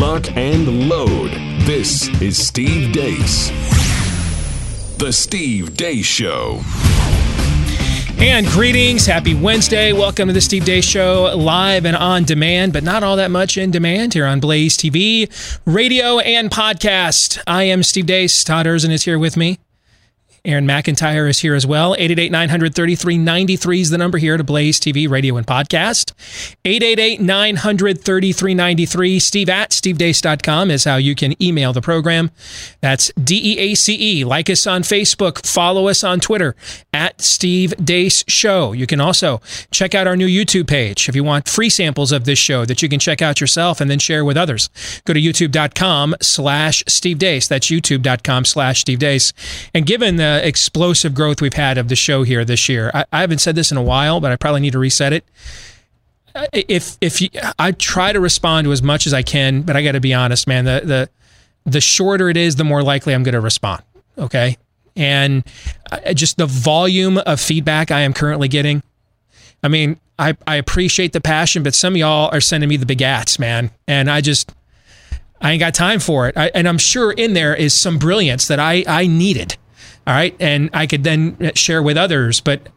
lock, and load. This is Steve Deace. The Steve Deace Show. And greetings. Happy Wednesday. Welcome to the Steve Deace Show, live and on demand, but not all that much in demand here on Blaze TV, radio, and podcast. I am Steve Deace. Todd Erzen is here with me. Aaron McIntyre is here as well. 888 933 93 is the number here to Blaze TV, radio, and podcast. 888 933 93. Steve at stevedeace.com is how you can email the program. That's D E A C E. Like us on Facebook. Follow us on Twitter at Steve Deace Show. You can also check out our new YouTube page if you want free samples of this show that you can check out yourself and then share with others. Go to youtube.com slash Steve Deace. That's youtube.com slash Steve Deace. And given the Uh, explosive growth we've had of the show here this year. I, I, haven't said this in a while, but I probably need to reset it. Uh, if if you, I try to respond to as much as I can, but I got to be honest, man. The the the shorter it is, the more likely I'm going to respond. Okay, and uh, just the volume of feedback I am currently getting. I mean, I I appreciate the passion, but some of y'all are sending me the big ats, man, and I just I ain't got time for it. I, and I'm sure in there is some brilliance that I I needed all right. And I could then share with others. But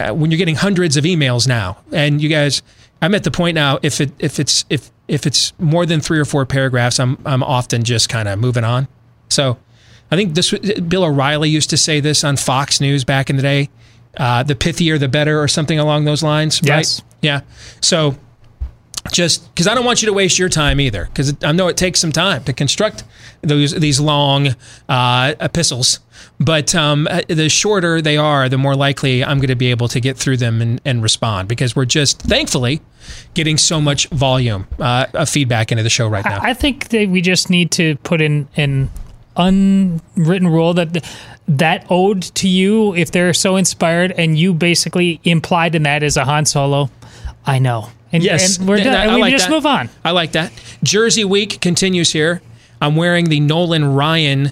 uh, when you're getting hundreds of emails now, and you guys, I'm at the point now, if it, if it's, if, if it's more than three or four paragraphs, I'm, I'm often just kind of moving on. So I think this, Bill O'Reilly used to say this on Fox News back in the day. Uh, the pithier, the better, or something along those lines. Yes. Right? Yeah. So just because I don't want you to waste your time either, because I know it takes some time to construct those these long uh, epistles. But um, uh, the shorter they are, the more likely I'm going to be able to get through them and, and respond because we're just thankfully getting so much volume uh, of feedback into the show right now. I think that we just need to put in an unwritten rule that that ode to you, if they're so inspired, and you basically implied in that as a Han Solo. I know. And, yes, and we're done. I and we like just that. move on. I like that. Jersey Week continues here. I'm wearing the Nolan Ryan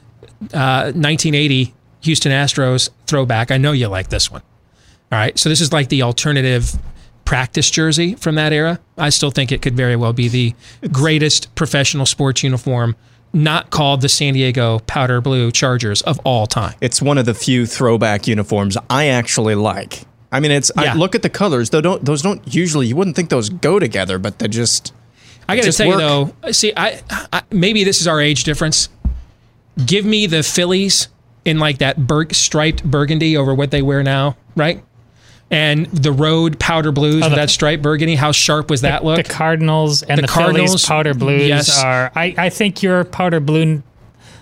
uh, 1980 Houston Astros throwback. I know you like this one. All right. So this is like the alternative practice jersey from that era. I still think it could very well be the greatest professional sports uniform not called the San Diego Powder Blue Chargers of all time. It's one of the few throwback uniforms I actually like. I mean, it's Yeah. I look at the colors. Though don't those don't usually you wouldn't think those go together, but they just I got to just tell you work. though, see, I, I maybe this is our age difference. Give me the Phillies in like that bur- striped burgundy over what they wear now, right? And the road powder blues oh, with the- that striped burgundy. How sharp was that look? The Cardinals and The the, Cardinals, Phillies powder blues yes. are. I, I think your powder blue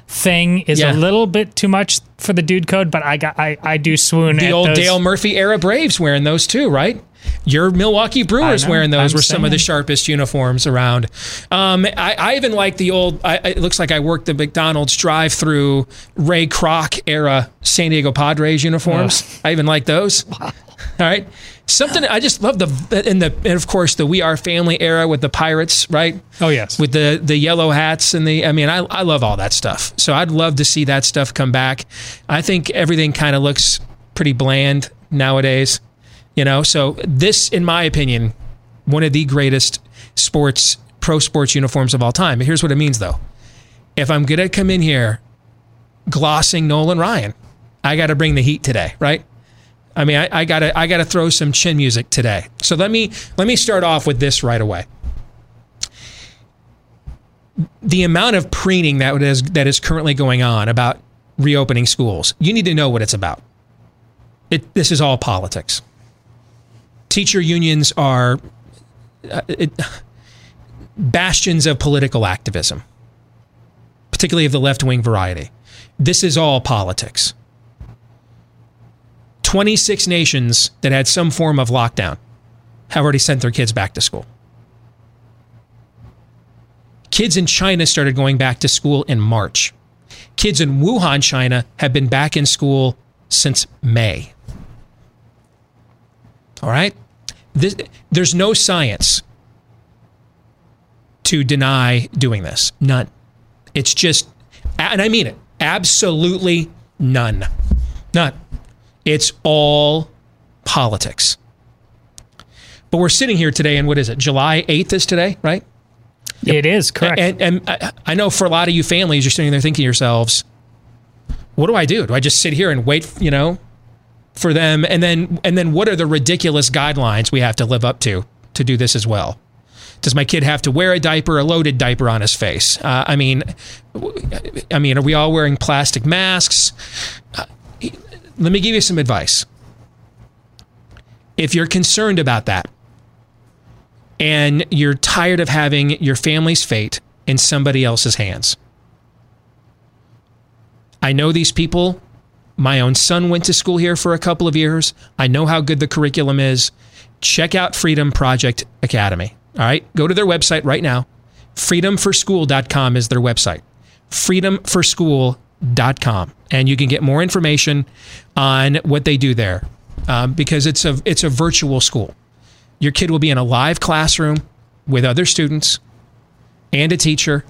thing is Yeah. a little bit too much for the dude code, but I got I, I do swoon the old those. Dale Murphy era Braves wearing those too, right? Your Milwaukee Brewers wearing those I'm were some of the sharpest uniforms around. Um, I, I even like the old. I, it looks like I worked the McDonald's drive-through Ray Kroc era San Diego Padres uniforms. I even like those. All right, something I just love the and the and of course the We Are Family era with the Pirates, right? Oh yes. with the the yellow hats and the I mean I I love all that stuff. So I'd love to see that stuff come back. I think everything kind of looks pretty bland nowadays, you know. So this in my opinion one of the greatest sports pro sports uniforms of all time. But here's what it means though. If I'm going to come in here glossing Nolan Ryan, I got to bring the heat today, right? I mean, I, I gotta I gotta throw some chin music today. So let me let me start off with this right away the amount of preening that is that is currently going on about reopening schools. You need to know what it's about. It, this is all politics. Teacher unions are uh, it, bastions of political activism, particularly of the left wing variety. This is all politics. 26 nations that had some form of lockdown have already sent their kids back to school. Kids in China started going back to school in March. Kids in Wuhan, China have been back in school since May. All right? This, there's no science to deny doing this. None. It's just, and I mean it, absolutely none. None. It's all politics. But we're sitting here today, and what is it? July 8th is today, right? It is correct. And, and I, I know for a lot of you families, you're sitting there thinking to yourselves, what do I do? Do I just sit here and wait, you know, for them? And then, and then what are the ridiculous guidelines we have to live up to to do this as well? Does my kid have to wear a diaper, a loaded diaper on his face? Uh, I mean, I mean, are we all wearing plastic masks? Let me give you some advice. If you're concerned about that, and you're tired of having your family's fate in somebody else's hands. I know these people. My own son went to school here for a couple of years. I know how good the curriculum is. Check out Freedom Project Academy. All right, go to their website right now. Freedomforschool.com is their website. Freedomforschool.com, and you can get more information on what they do there, um, because it's a it's a virtual school. Your kid will be in a live classroom with other students and a teacher,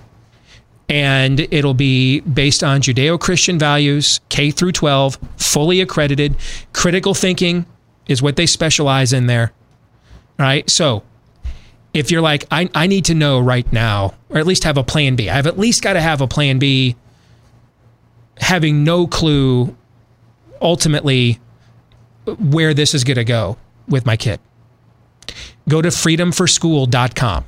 and it'll be based on Judeo Christian values, K through 12, fully accredited. Critical thinking is what they specialize in there. All right. So if you're like, I, I need to know right now, or at least have a plan B, I've at least got to have a plan B, having no clue ultimately where this is going to go with my kid go to freedomforschool.com.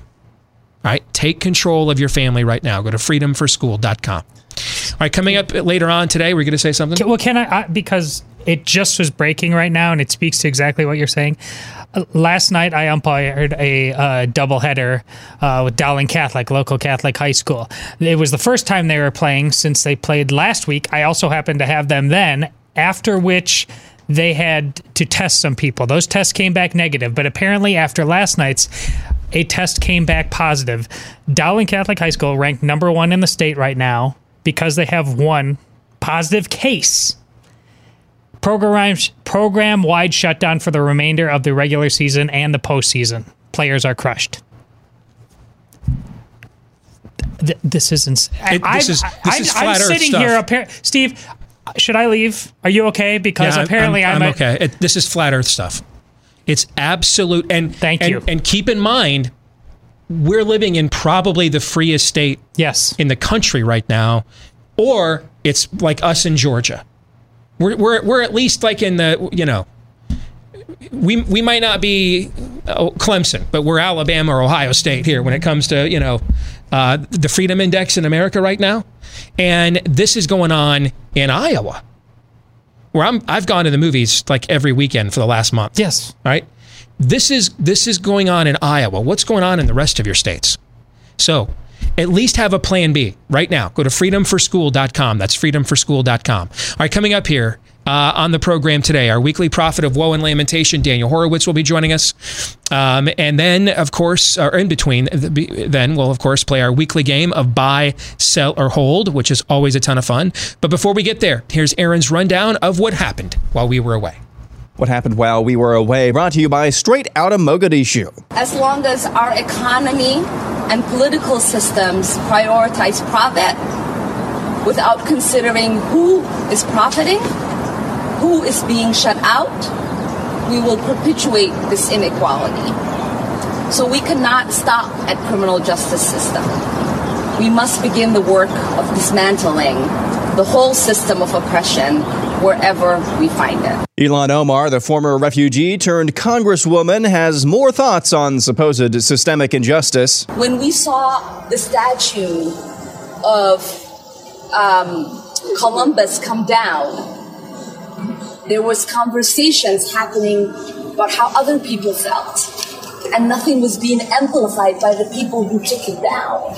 All right, take control of your family right now. Go to freedomforschool.com. All right, coming up later on today, we're going to say something. Well, can I, I, because it just was breaking right now, and it speaks to exactly what you're saying. Last night, I umpired a uh, doubleheader uh, with Dowling Catholic, local Catholic high school. It was the first time they were playing since they played last week. I also happened to have them then, after which they had to test some people. Those tests came back negative, but apparently after last night's, a test came back positive. Dowling Catholic High School ranked number one in the state right now because they have one positive case. Program program wide shutdown for the remainder of the regular season and the postseason. Players are crushed. this is ins- it, this is this is flat I'm sitting stuff. here, appar- Steve should I leave? Are you okay? Because yeah, apparently I'm, I'm, I'm okay. It, this is flat Earth stuff. It's absolute. And thank and, you. And keep in mind, we're living in probably the freest state yes in the country right now, or it's like us in Georgia. We're we're we're at least like in the you know. We, we might not be oh, Clemson, but we're Alabama or Ohio State here when it comes to you know uh, the Freedom Index in America right now. And this is going on in Iowa, where I'm, I've gone to the movies like every weekend for the last month. Yes. All right. This is this is going on in Iowa. What's going on in the rest of your states? So at least have a plan B right now. Go to freedomforschool.com. That's freedomforschool.com. All right, coming up here uh, on the program today, our weekly prophet of woe and lamentation, Daniel Horowitz, will be joining us. Um, and then, of course, or in between, then we'll, of course, play our weekly game of buy, sell, or hold, which is always a ton of fun. But before we get there, here's Aaron's rundown of what happened while we were away. What happened while we were away, brought to you by Straight Outta Mogadishu. As long as our economy and political systems prioritize profit without considering who is profiting, who is being shut out, we will perpetuate this inequality. So we cannot stop at criminal justice system. We must begin the work of dismantling the whole system of oppression wherever we find it. Ilhan Omar, the former refugee turned congresswoman, has more thoughts on supposed systemic injustice. When we saw the statue of um, Columbus come down, there was conversations happening about how other people felt and nothing was being amplified by the people who took it down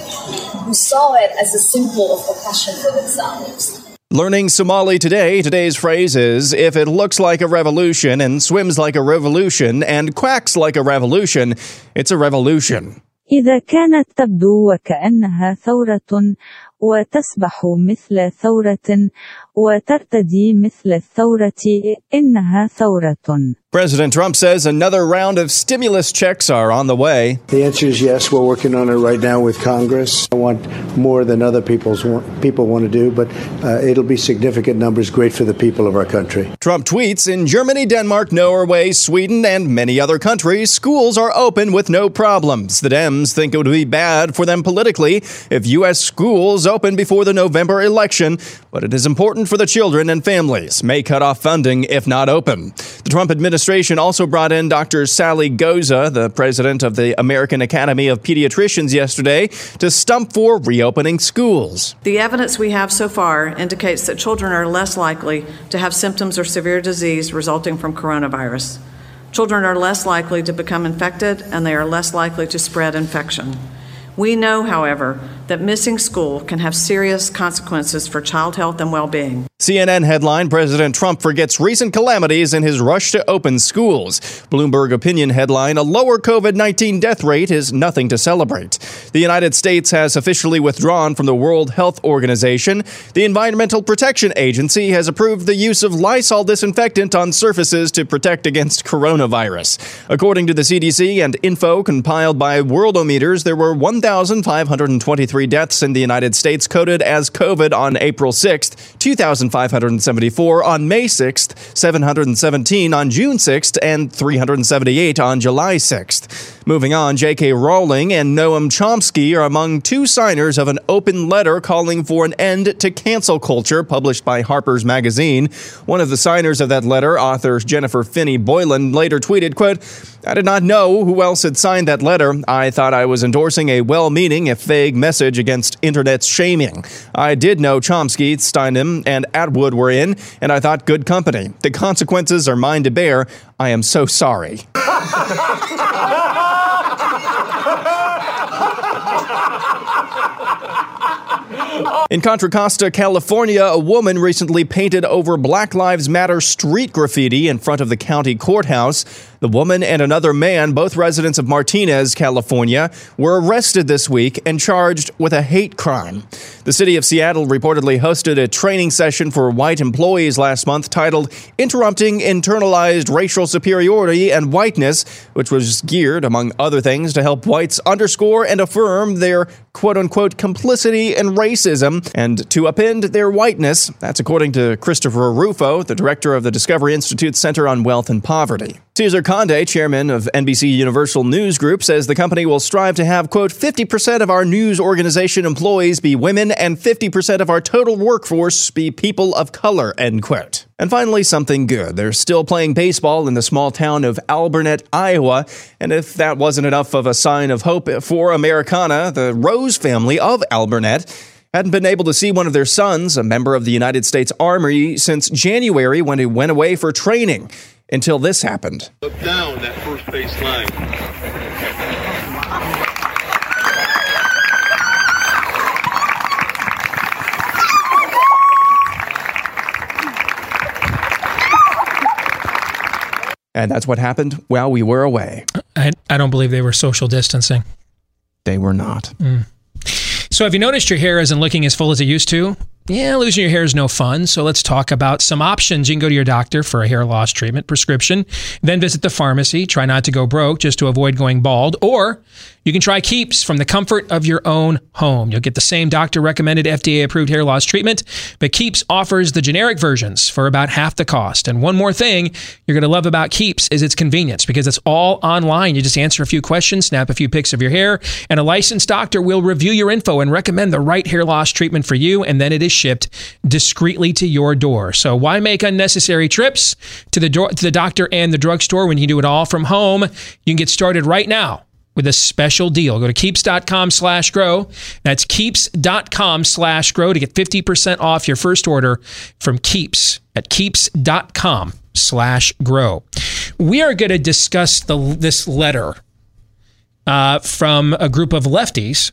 who saw it as a symbol of oppression for themselves Learning Somali today, today's phrase is if it looks like a revolution and swims like a revolution and quacks like a revolution, it's a revolution. إذا كانت تبدو وكأنها ثورة وتسبح مثل ثورة وترتدي مثل الثورة إنها ثورة President Trump says another round of stimulus checks are on the way. The answer is yes. We're working on it right now with Congress. I want more than other people's people want to do, but uh, it'll be significant numbers, great for the people of our country. Trump tweets in Germany, Denmark, Norway, Sweden, and many other countries, schools are open with no problems. The Dems think it would be bad for them politically if U.S. schools open before the November election, but it is important for the children and families. May cut off funding if not open. The Trump administration administration also brought in Dr. Sally Goza, the president of the American Academy of Pediatricians, yesterday to stump for reopening schools. The evidence we have so far indicates that children are less likely to have symptoms or severe disease resulting from coronavirus. Children are less likely to become infected and they are less likely to spread infection. We know, however, that missing school can have serious consequences for child health and well being. CNN headline President Trump forgets recent calamities in his rush to open schools. Bloomberg opinion headline A lower COVID 19 death rate is nothing to celebrate. The United States has officially withdrawn from the World Health Organization. The Environmental Protection Agency has approved the use of Lysol disinfectant on surfaces to protect against coronavirus. According to the CDC and info compiled by Worldometers, there were 1,523 deaths in the United States coded as COVID on April 6th, 2,574 on May 6th, 717 on June 6th, and 378 on July 6th. Moving on, J.K. Rowling and Noam Chomsky are among two signers of an open letter calling for an end to cancel culture published by Harper's Magazine. One of the signers of that letter, author Jennifer Finney Boylan, later tweeted, quote, I did not know who else had signed that letter. I thought I was endorsing a well-meaning, if vague, message against internet shaming. I did know Chomsky, Steinem, and Atwood were in, and I thought good company. The consequences are mine to bear. I am so sorry. In Contra Costa, California, a woman recently painted over Black Lives Matter street graffiti in front of the county courthouse. The woman and another man, both residents of Martinez, California, were arrested this week and charged with a hate crime. The city of Seattle reportedly hosted a training session for white employees last month titled Interrupting Internalized Racial Superiority and Whiteness, which was geared, among other things, to help whites underscore and affirm their quote unquote complicity in racism and to upend their whiteness. That's according to Christopher Rufo, the director of the Discovery Institute Center on Wealth and Poverty. Cesar Conde, chairman of NBC Universal News Group, says the company will strive to have, quote, 50% of our news organization employees be women and 50% of our total workforce be people of color, end quote. And finally, something good. They're still playing baseball in the small town of Alburnett, Iowa. And if that wasn't enough of a sign of hope for Americana, the Rose family of Alburnett hadn't been able to see one of their sons, a member of the United States Army, since January when he went away for training until this happened. Look down that first base line. And that's what happened while we were away. I, I don't believe they were social distancing. They were not. Mm. So, have you noticed your hair isn't looking as full as it used to? Yeah, losing your hair is no fun. So let's talk about some options. You can go to your doctor for a hair loss treatment prescription, then visit the pharmacy. Try not to go broke just to avoid going bald. Or you can try Keeps from the comfort of your own home. You'll get the same doctor recommended FDA approved hair loss treatment, but Keeps offers the generic versions for about half the cost. And one more thing you're going to love about Keeps is its convenience because it's all online. You just answer a few questions, snap a few pics of your hair, and a licensed doctor will review your info and recommend the right hair loss treatment for you. And then it is shipped discreetly to your door. So why make unnecessary trips to the, do- to the doctor and the drugstore when you do it all from home? You can get started right now with a special deal. Go to keeps.com slash grow. That's keeps.com slash grow to get 50% off your first order from Keeps at keeps.com slash grow. We are going to discuss the, this letter uh, from a group of lefties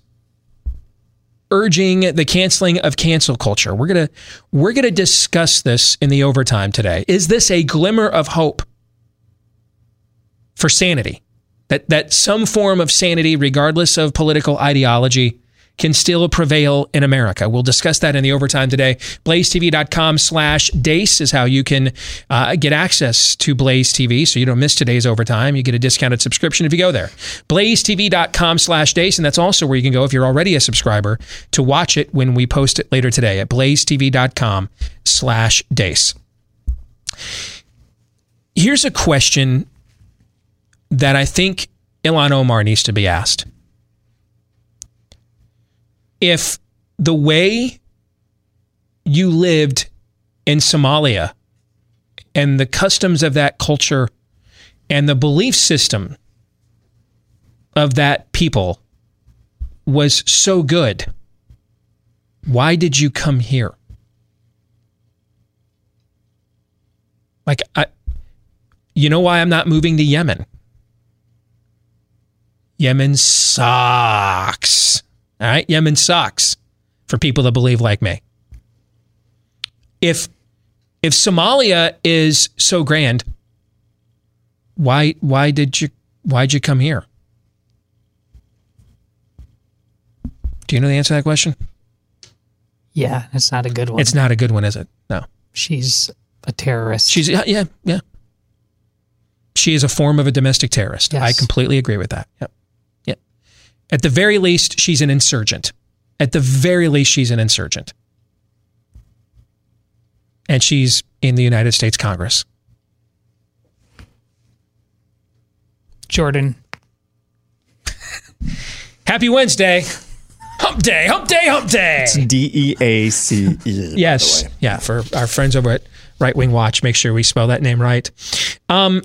urging the canceling of cancel culture. We're going to we're going to discuss this in the overtime today. Is this a glimmer of hope for sanity? that that some form of sanity, regardless of political ideology, can still prevail in America. We'll discuss that in the overtime today. BlazeTV.com slash Deace is how you can uh, get access to Blaze TV so you don't miss today's overtime. You get a discounted subscription if you go there. BlazeTV.com slash Deace, and that's also where you can go if you're already a subscriber to watch it when we post it later today at BlazeTV.com slash Deace. Here's a question that I think Ilhan Omar needs to be asked. If the way you lived in Somalia and the customs of that culture and the belief system of that people was so good, why did you come here? Like, I, you know why I'm not moving to Yemen? Yemen sucks. All right, Yemen sucks for people that believe like me. If if Somalia is so grand, why why did you why'd you come here? Do you know the answer to that question? Yeah, it's not a good one. It's not a good one, is it? No. She's a terrorist. She's yeah, yeah, yeah. She is a form of a domestic terrorist. Yes. I completely agree with that. Yep. At the very least, she's an insurgent. At the very least, she's an insurgent. And she's in the United States Congress. Jordan. Happy Wednesday. Hump day, hump day, hump day. It's D E A C E. Yes. Yeah. For our friends over at Right Wing Watch, make sure we spell that name right. Um,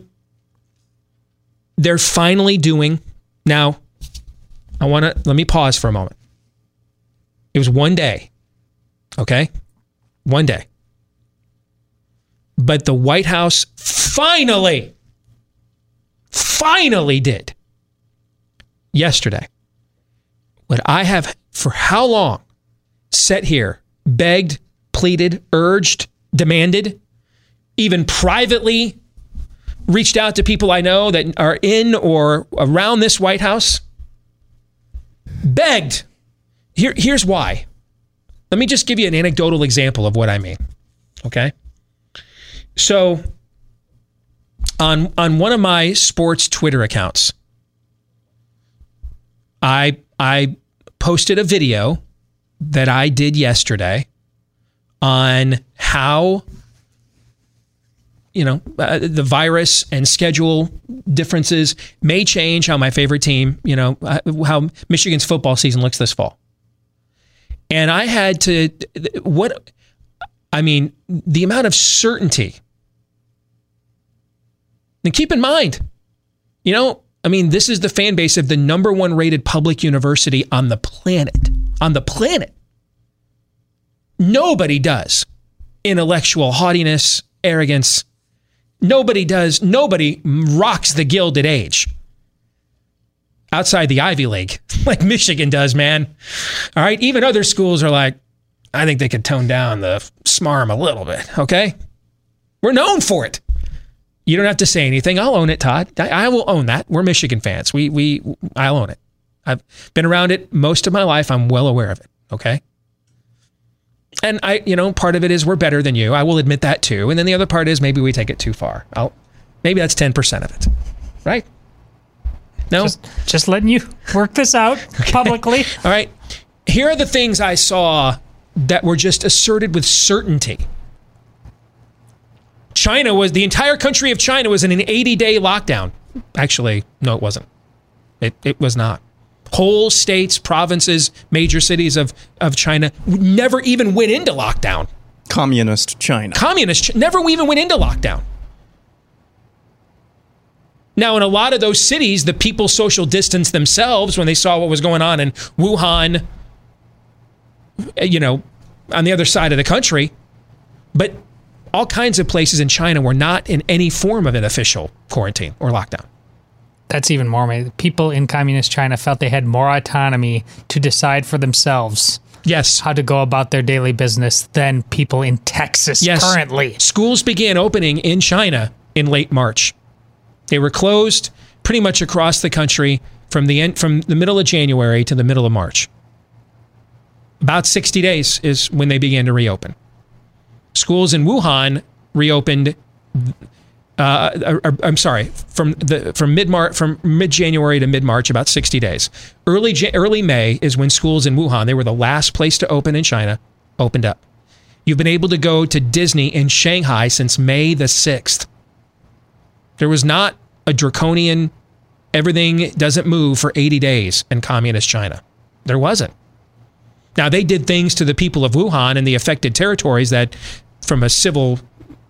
they're finally doing now. I want to let me pause for a moment. It was one day. Okay. One day. But the White House finally, finally did yesterday what I have for how long sat here, begged, pleaded, urged, demanded, even privately reached out to people I know that are in or around this White House, begged. Here, here's why. Let me just give you an anecdotal example of what I mean. Okay. So on on one of my sports Twitter accounts, I I posted a video that I did yesterday on how you know uh, the virus and schedule differences may change how my favorite team, you know, uh, how Michigan's football season looks this fall. And I had to what I mean, the amount of certainty. And keep in mind, you know, I mean, this is the fan base of the number one rated public university on the planet. On the planet. Nobody does intellectual haughtiness, arrogance. Nobody does, nobody rocks the Gilded Age outside the Ivy League like Michigan does, man. All right. Even other schools are like, I think they could tone down the smarm a little bit. Okay. We're known for it. You don't have to say anything. I'll own it, Todd. I, I, will own that. We're Michigan fans. We we I'll own it. I've been around it most of my life. I'm well aware of it. Okay. And I, you know, part of it is we're better than you. I will admit that too. And then the other part is maybe we take it too far. I'll maybe that's ten percent of it. Right? No. Just, just letting you work this out publicly. All right. Here are the things I saw that were just asserted with certainty. China was the entire country of China was in an 80 day lockdown. Actually, no, it wasn't. It, it was not. Whole states, provinces, major cities of, of China never even went into lockdown. Communist China. Communist never even went into lockdown. Now, in a lot of those cities, the people social distanced themselves when they saw what was going on in Wuhan, you know, on the other side of the country. But all kinds of places in China were not in any form of an official quarantine or lockdown. That's even more amazing. People in communist China felt they had more autonomy to decide for themselves. Yes. How to go about their daily business than people in Texas yes. currently. Schools began opening in China in late March. They were closed pretty much across the country from the end, from the middle of January to the middle of March. About 60 days is when they began to reopen. Schools in Wuhan reopened. Uh, or- or- I'm sorry, from the from mid March from mid January to mid March, about 60 days. Early early May is when schools in Wuhan, they were the last place to open in China, opened up. You've been able to go to Disney in Shanghai since May the 6th. There was not a draconian everything doesn't move for 80 days in communist China. There wasn't. Now, they did things to the people of Wuhan and the affected territories that, from a civil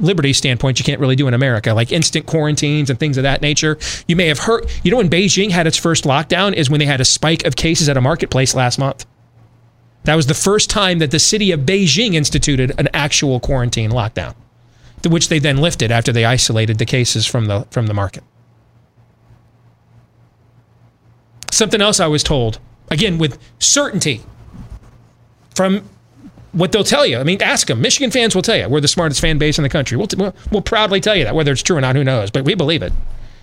liberty standpoint, you can't really do in America, like instant quarantines and things of that nature. You may have heard, you know, when Beijing had its first lockdown, is when they had a spike of cases at a marketplace last month. That was the first time that the city of Beijing instituted an actual quarantine lockdown, to which they then lifted after they isolated the cases from the from the market. Something else I was told, again with certainty, from what they'll tell you. I mean, ask them. Michigan fans will tell you we're the smartest fan base in the country. We'll, we'll, we'll proudly tell you that. Whether it's true or not, who knows? But we believe it.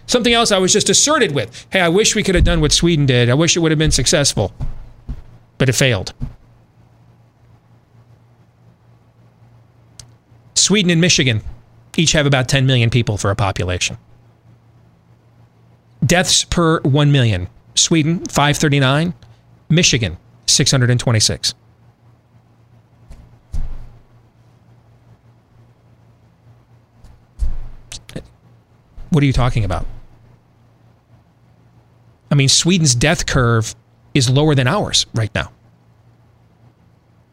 Something else I was just asserted with. Hey, I wish we could have done what Sweden did. I wish it would have been successful, but it failed. Sweden and Michigan each have about 10 million people for a population. Deaths per 1 million. Sweden, 539. Michigan, 626. What are you talking about? I mean, Sweden's death curve is lower than ours right now.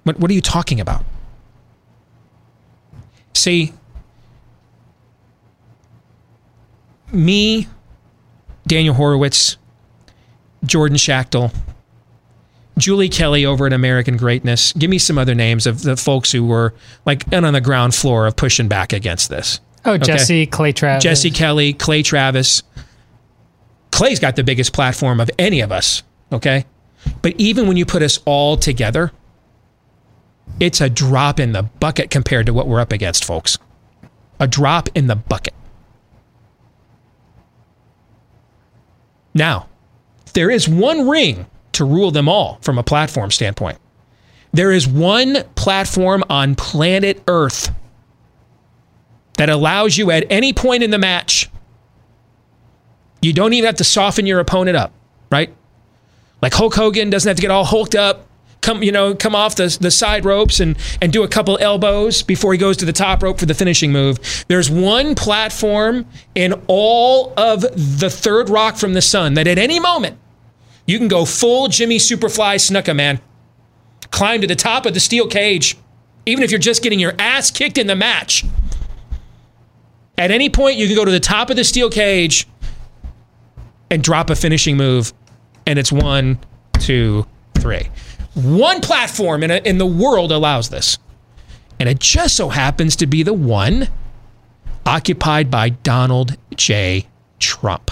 What, what are you talking about? See, me, Daniel Horowitz, Jordan Schachtel, Julie Kelly over at American Greatness. Give me some other names of the folks who were like on the ground floor of pushing back against this. Oh, Okay? Jesse Clay Travis. Jesse Kelly, Clay Travis. Clay's got the biggest platform of any of us, okay? But even when you put us all together, it's a drop in the bucket compared to what we're up against, folks. A drop in the bucket. Now, there is one ring to rule them all from a platform standpoint. There is one platform on planet Earth that allows you at any point in the match. You don't even have to soften your opponent up, right? Like Hulk Hogan doesn't have to get all hulked up, come you know, come off the, the side ropes and and do a couple elbows before he goes to the top rope for the finishing move. There's one platform in all of the third rock from the sun that at any moment you can go full Jimmy Superfly Snuka man, climb to the top of the steel cage, even if you're just getting your ass kicked in the match. At any point, you can go to the top of the steel cage and drop a finishing move, and it's one, two, three. One platform in, a, in the world allows this. And it just so happens to be the one occupied by Donald J. Trump.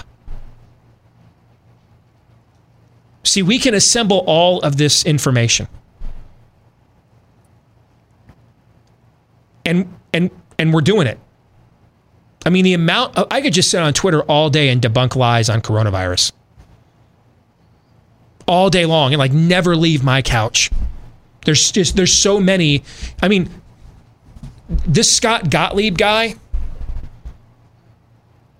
See, we can assemble all of this information. And and and we're doing it. I mean, the amount I could just sit on Twitter all day and debunk lies on coronavirus. All day long and like never leave my couch. There's just there's so many. I mean, this Scott Gottlieb guy,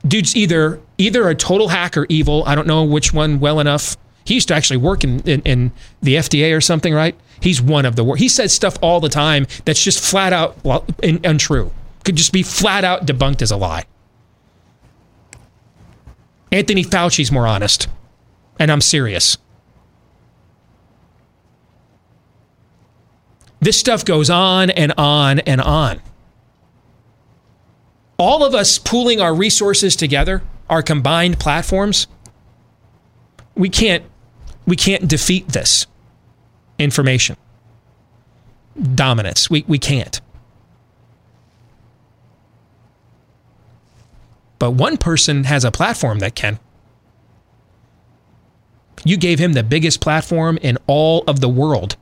dude's either either a total hack or evil. I don't know which one well enough. He used to actually work in, in, in the FDA or something, right? He's one of the worst. He says stuff all the time that's just flat out untrue. Could just be flat out debunked as a lie. Anthony Fauci's more honest. And I'm serious. This stuff goes on and on and on. All of us pooling our resources together, our combined platforms, we can't we can't defeat this information dominance. We we can't. But one person has a platform that can. You gave him the biggest platform in all of the world.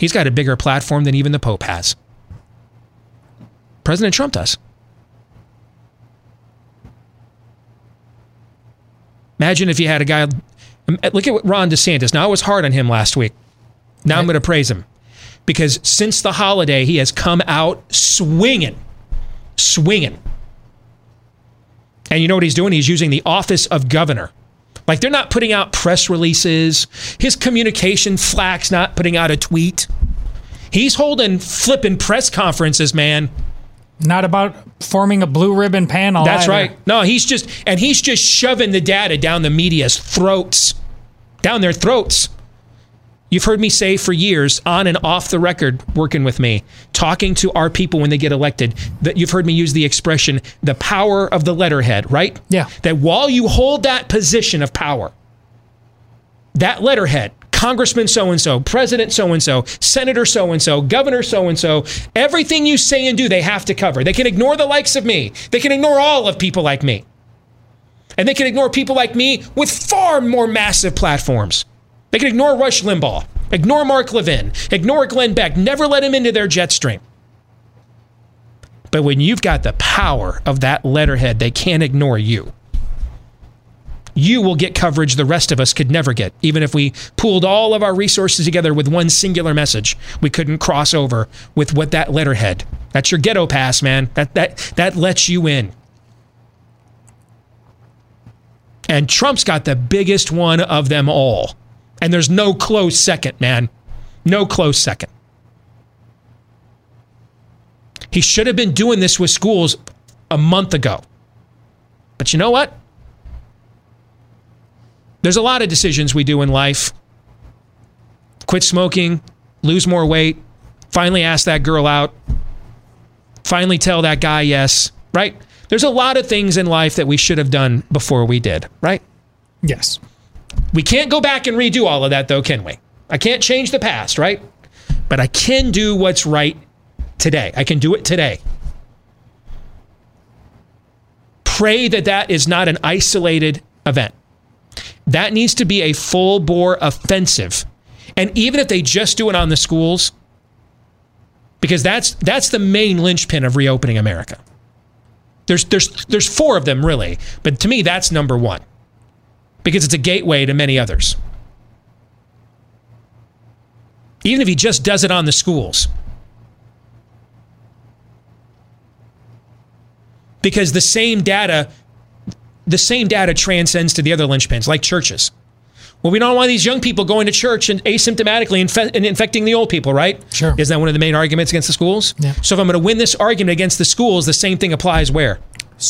He's got a bigger platform than even the Pope has. President Trump does. Imagine if you had a guy. Um, look at what Ron DeSantis. Now I was hard on him last week. Now I'm going to praise him. because since the holiday, he has come out swinging, swinging. And you know what he's doing? He's using the office of governor. Like they're not putting out press releases. His communication flack's not putting out a tweet. He's holding flipping press conferences, man. Not about forming a blue ribbon panel. That's either. right. No, he's just and he's just shoving the data down the media's throats. Down their throats. You've heard me say for years, on and off the record, working with me, talking to our people when they get elected, that you've heard me use the expression, the power of the letterhead, right? Yeah. That while you hold that position of power, that letterhead, Congressman so and so, President so and so, Senator so and so, Governor so and so, everything you say and do, they have to cover. They can ignore the likes of me, they can ignore all of people like me. And they can ignore people like me with far more massive platforms. They can ignore Rush Limbaugh, ignore Mark Levin, ignore Glenn Beck, never let him into their jet stream. But when you've got the power of that letterhead, they can't ignore you. You will get coverage the rest of us could never get, even if we pooled all of our resources together with one singular message. We couldn't cross over with what that letterhead. That's your ghetto pass, man. That that that lets you in. And Trump's got the biggest one of them all. And there's no close second, man. No close second. He should have been doing this with schools a month ago. But you know what? There's a lot of decisions we do in life. Quit smoking, lose more weight, finally ask that girl out, finally tell that guy yes, right? There's a lot of things in life that we should have done before we did, right? Yes. We can't go back and redo all of that, though, can we? I can't change the past, right? But I can do what's right today. I can do it today. Pray that that is not an isolated event. That needs to be a full bore offensive. And even if they just do it on the schools, because that's that's the main linchpin of reopening America. There's there's there's four of them really, but to me that's number one because it's a gateway to many others. Even if he just does it on the schools. Because the same data the same data transcends to the other linchpins like churches. Well, we don't want these young people going to church and asymptomatically infe- and infecting the old people, right? Sure. Isn't that one of the main arguments against the schools? Yeah. So if I'm going to win this argument against the schools, the same thing applies where?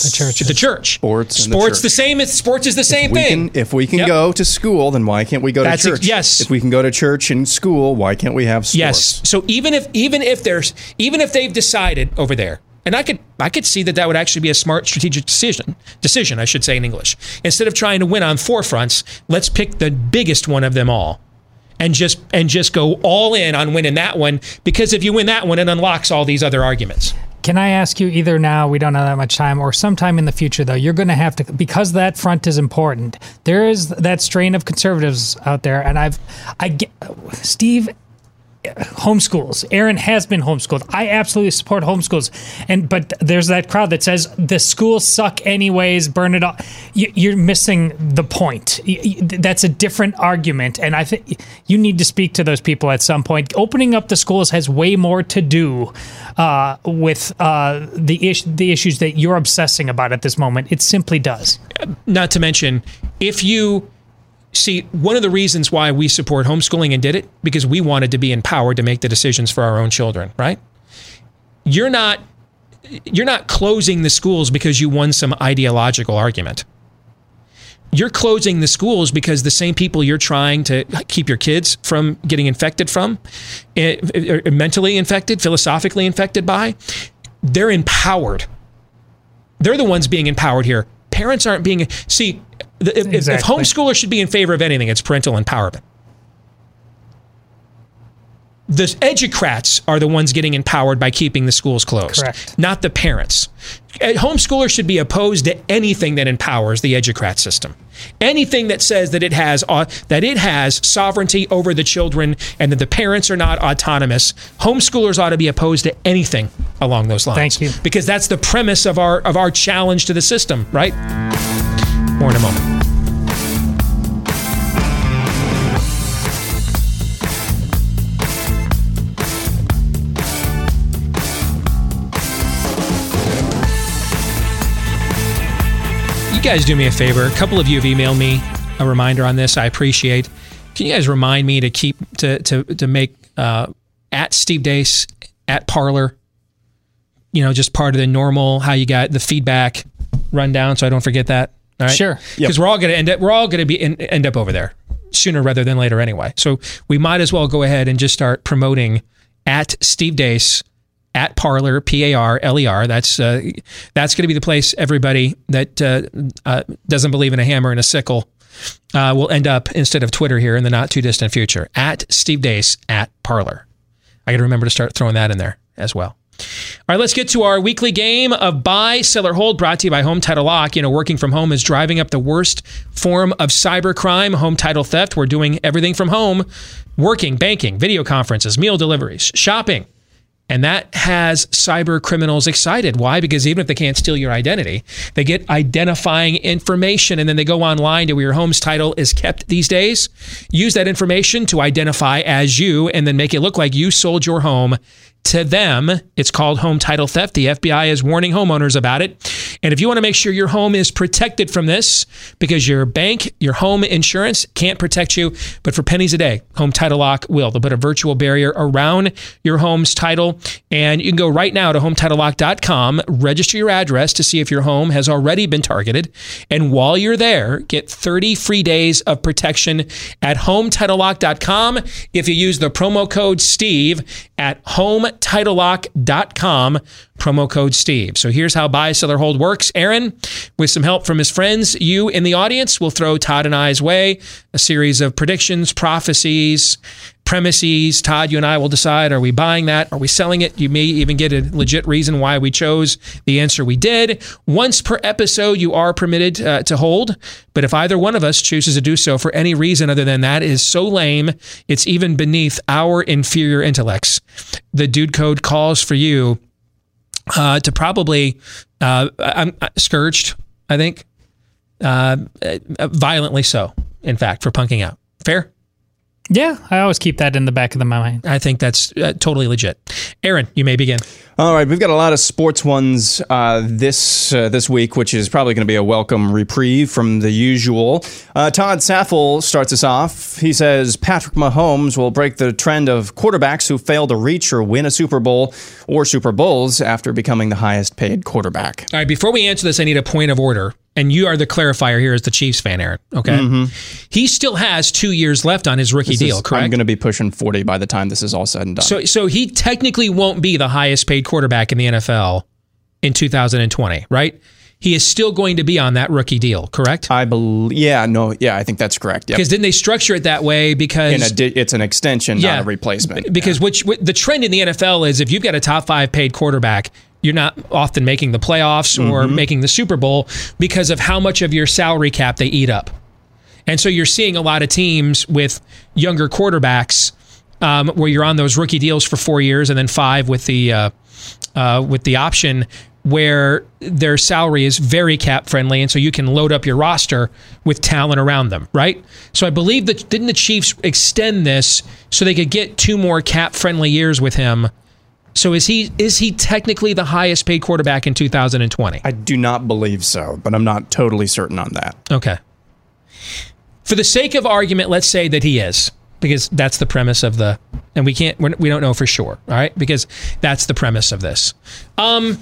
The church. To the church. Sports and the Sports church. the same. It's, sports is the same we thing. can, if we can Yep. go to school, then why can't we go That's to ex- church? yes. If we can go to church and school, why can't we have sports? Yes. So even if even if there's even if they've decided over there, and I could I could see that that would actually be a smart strategic decision decision I should say in English. Instead of trying to win on four fronts, let's pick the biggest one of them all. And just and just go all in on winning that one because if you win that one, it unlocks all these other arguments. Can I ask you either now, we don't have that much time, or sometime in the future, though, you're going to have to, because that front is important, there is that strain of conservatives out there. And I've, I get, Steve homeschools. Aaron has been homeschooled. I absolutely support homeschools. And, but there's that crowd that says the schools suck anyways, burn it all. You, you're missing the point. That's a different argument. And I think you need to speak to those people at some point. Opening up the schools has way more to do uh, with uh, the is- the issues that you're obsessing about at this moment. It simply does. Not to mention, if you see one of the reasons why we support homeschooling and did it because we wanted to be empowered to make the decisions for our own children, right? You're not you're not closing the schools because you won some ideological argument. You're closing the schools because the same people you're trying to keep your kids from getting infected from, eh, eh, mentally infected, philosophically infected by, they're empowered. They're the ones being empowered here. Parents aren't being. See, the- if, if- if homeschoolers should be in favor of anything, it's parental empowerment. The educrats are the ones getting empowered by keeping the schools closed, Correct. not the parents. Homeschoolers should be opposed to anything that empowers the educrat system. Anything that says that it has that it has sovereignty over the children and that the parents are not autonomous. Homeschoolers ought to be opposed to anything along those lines. Thank you. Because that's the premise of our of our challenge to the system, right? More in a moment. You guys do me a favor. A couple of you have emailed me a reminder on this. I appreciate. Can you guys remind me to keep to to to make uh, at Steve Deace at Parler, you know, just part of the normal how you got the feedback rundown, so I don't forget that. All right, Sure. because we're all gonna end up we're all gonna be in, end up over there sooner rather than later anyway. So we might as well go ahead and just start promoting at Steve Deace at Parler P A R L E R. That's uh, that's going to be the place everybody that uh, uh, doesn't believe in a hammer and a sickle uh, will end up instead of Twitter here in the not too distant future. At Steve Deace at Parler. I got to remember to start throwing that in there as well. All right, let's get to our weekly game of buy, sell, or hold brought to you by Home Title Lock. You know, working from home is driving up the worst form of cybercrime, home title theft. We're doing everything from home working, banking, video conferences, meal deliveries, shopping. And that has cyber criminals excited. Why? Because even if they can't steal your identity, they get identifying information and then they go online to where your home's title is kept these days. Use that information to identify as you and then make it look like you sold your home to them. It's called home title theft. The FBI is warning homeowners about it. And if you want to make sure your home is protected from this, because your bank, your home insurance can't protect you, but for pennies a day, Home Title Lock will. They'll put a virtual barrier around your home's title. And you can go right now to HometitleLock.com, register your address to see if your home has already been targeted. And while you're there, get 30 free days of protection at HometitleLock.com if you use the promo code STEVE at HometitleLock.com promo code Steve. So here's how buy, sell, or hold works. Aaron, with some help from his friends, you in the audience will throw Todd and I's way a series of predictions, prophecies, premises. Todd, you and I will decide are we buying that? Are we selling it? You may even get a legit reason why we chose the answer we did. Once per episode, you are permitted uh, to hold. But if either one of us chooses to do so for any reason other than that is so lame, it's even beneath our inferior intellects. The dude code calls for you uh, to probably uh, I'm uh, scourged. I think uh, uh, violently so. In fact, for punking out. Fair. Yeah, I always keep that in the back of the, my mind. I think that's uh, totally legit. Aaron, you may begin. All right, we've got a lot of sports ones uh, this uh, this week, which is probably going to be a welcome reprieve from the usual. Uh, Todd Saffel starts us off. He says Patrick Mahomes will break the trend of quarterbacks who fail to reach or win a Super Bowl or Super Bowls after becoming the highest paid quarterback. All right, before we answer this, I need a point of order. And you are the clarifier here as the Chiefs fan, Aaron. Okay. Mm-hmm. He still has two years left on his rookie This deal, is- correct? I'm going to be pushing 40 by the time this is all said and done. So, so he technically won't be the highest paid quarterback in the NFL in 2020, right? He is still going to be on that rookie deal, correct? I believe, yeah, no, yeah, I think that's correct. Yep. Because didn't they structure it that way? Because di- it's an extension, not a replacement. Because which what, the trend in the NFL is if you've got a top five paid quarterback, you're not often making the playoffs or Mhm. making the Super Bowl because of how much of your salary cap they eat up. And so you're seeing a lot of teams with younger quarterbacks um, where you're on those rookie deals for four years and then five with the uh, uh, with the option where their salary is very cap friendly and so you can load up your roster with talent around them right so i believe that didn't the chiefs extend this so they could get two more cap friendly years with him so is he is he technically the highest paid quarterback in 2020 I do not believe so, but I'm not totally certain on that. Okay. For the sake of argument, let's say that he is, because that's the premise of the, and we can't, we're, we don't know for sure, all right? Because that's the premise of this. Um,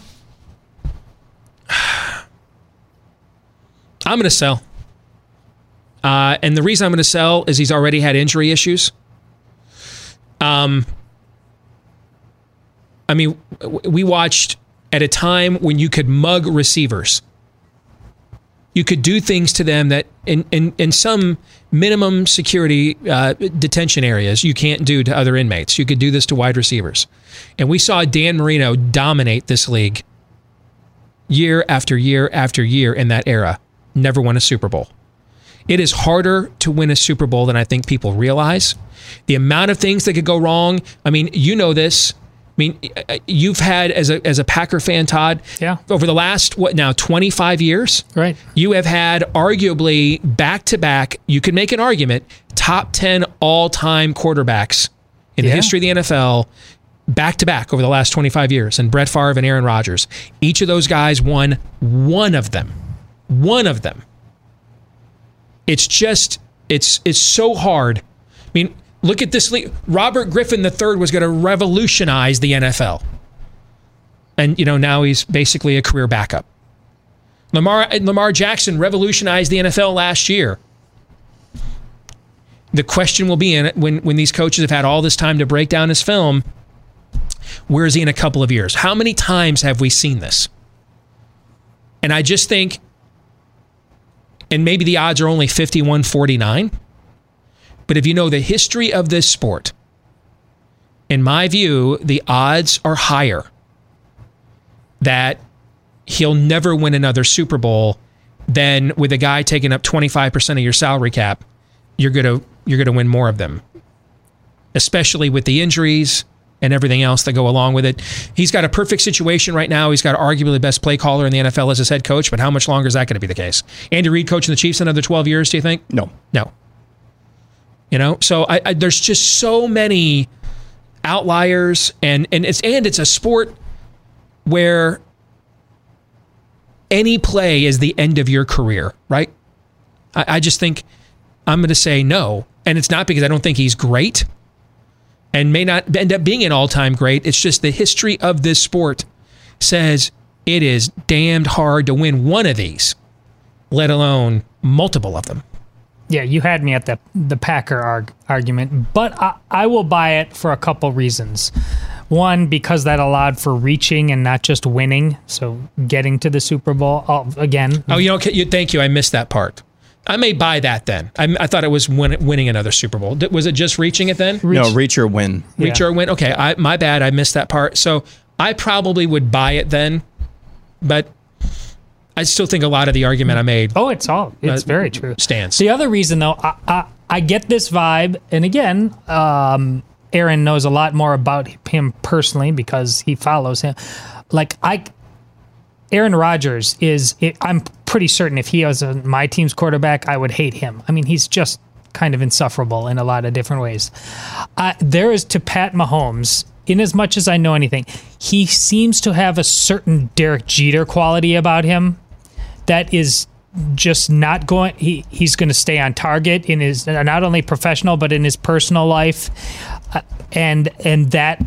I'm going to sell. Uh, and the reason I'm going to sell is he's already had injury issues. Um, I mean, we watched at a time when you could mug receivers you could do things to them that in, in, in some minimum security uh, detention areas you can't do to other inmates. You could do this to wide receivers. And we saw Dan Marino dominate this league year after year after year in that era. Never won a Super Bowl. It is harder to win a Super Bowl than I think people realize. The amount of things that could go wrong. I mean, you know this. I mean, you've had as a as a Packer fan, Todd. Yeah. Over the last what now twenty five years, right? You have had arguably back to back. You can make an argument top ten all time quarterbacks in the history of the NFL. Back to back over the last 25 years, and Brett Favre and Aaron Rodgers. Each of those guys won one of them one of them. It's just it's it's so hard. I mean, look at this. Robert Griffin III was going to revolutionize the NFL. And you know, now he's basically a career backup. Lamar Lamar Jackson revolutionized the NFL last year. The question will be in it when when these coaches have had all this time to break down his film, where is he in a couple of years? How many times have we seen this? And I just think and maybe the odds are only 51 49. But if you know the history of this sport, in my view, the odds are higher that he'll never win another Super Bowl than with a guy taking up 25% of your salary cap, you're going to you're going to win more of them. Especially with the injuries and everything else that go along with it. He's got a perfect situation right now. He's got arguably the best play caller in the NFL as his head coach, but how much longer is that going to be the case? Andy Reid coaching the Chiefs another 12 years, do you think? No. No. You know, so I, I, there's just so many outliers and and it's and it's a sport where any play is the end of your career, right? I, I just think I'm going to say no. And it's not because I don't think he's great and may not end up being an all time great. It's just the history of this sport says it is damned hard to win one of these, let alone multiple of them. Yeah, you had me at the the Packer arg- argument, but I, I will buy it for a couple reasons. One, because that allowed for reaching and not just winning, so getting to the Super Bowl oh, again. Oh, you know, you, thank you. I missed that part. I may buy that then. I, I thought it was win, winning another Super Bowl. Did- Was it just reaching it then? No, reach or win. Reach Yeah. or win? Okay, I, my bad. I missed that part. So I probably would buy it then, but I still think a lot of the argument I made Oh, it's all it's Uh, very true. stands. The other reason, though, I, I, I get this vibe, and again, um, Aaron knows a lot more about him personally because he follows him. Like I, Aaron Rodgers is. I'm pretty certain if he was a, my team's quarterback, I would hate him. I mean, he's just kind of insufferable in a lot of different ways. Uh, there is to Pat Mahomes. In as much as I know anything, he seems to have a certain Derek Jeter quality about him that is just not going he he's going to stay on target in his not only professional but in his personal life. Uh, and and that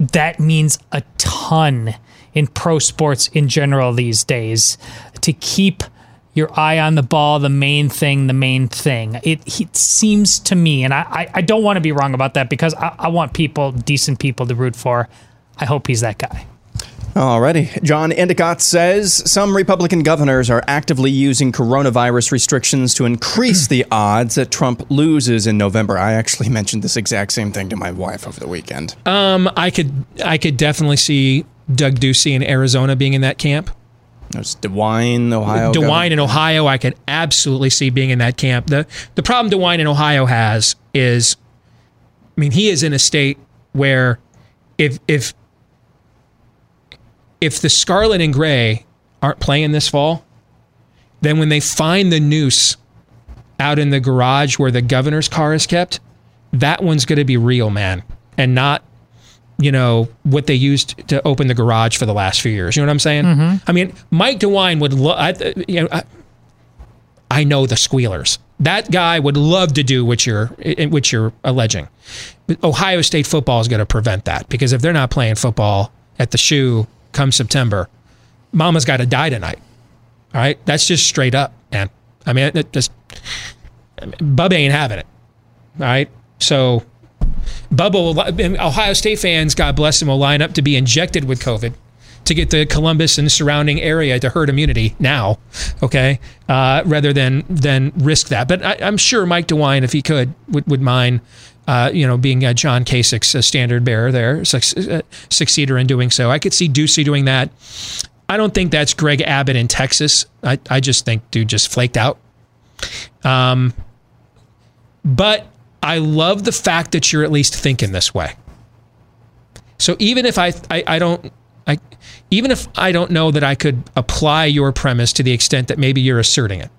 that means a ton in pro sports in general these days. To keep your eye on the ball the main thing the main thing. It, it seems to me and i i, don't want to be wrong about that because I, I want people decent people to root for. I hope he's that guy Alrighty. John Endicott says some Republican governors are actively using coronavirus restrictions to increase the odds that Trump loses in November. I actually mentioned this exact same thing to my wife over the weekend. Um, I could I could definitely see Doug Ducey in Arizona being in that camp. There's DeWine, Ohio. DeWine in Ohio, I could absolutely see being in that camp. The the problem DeWine in Ohio has is, I mean, he is in a state where if if if the Scarlet and Gray aren't playing this fall, then when they find the noose out in the garage where the governor's car is kept, that one's going to be real, man, and not you know what they used to open the garage for the last few years. You know what I'm saying? Mm-hmm. I mean, Mike DeWine would love. You know, I, I know the squealers. That guy would love to do what you're eh, what you're alleging. But Ohio State football is going to prevent that because if they're not playing football at the shoe come September, Mama's got to die tonight. All right, that's just straight up, man. I mean, it just Bubba ain't having it. All right, so Bubba will, Ohio State fans, God bless them, will line up to be injected with COVID to get the Columbus and surrounding area to herd immunity now, okay, uh, rather than than risk that. But I, I'm sure Mike DeWine, if he could, would, would mind, uh, you know, being uh, John Kasich's standard bearer there, uh, succeeder in doing so. I could see Ducey doing that. I don't think that's Greg Abbott in Texas. I, I just think dude just flaked out. Um, but I love the fact that you're at least thinking this way. So even if I, I, I don't, I, even if I don't know that I could apply your premise to the extent that maybe you're asserting it,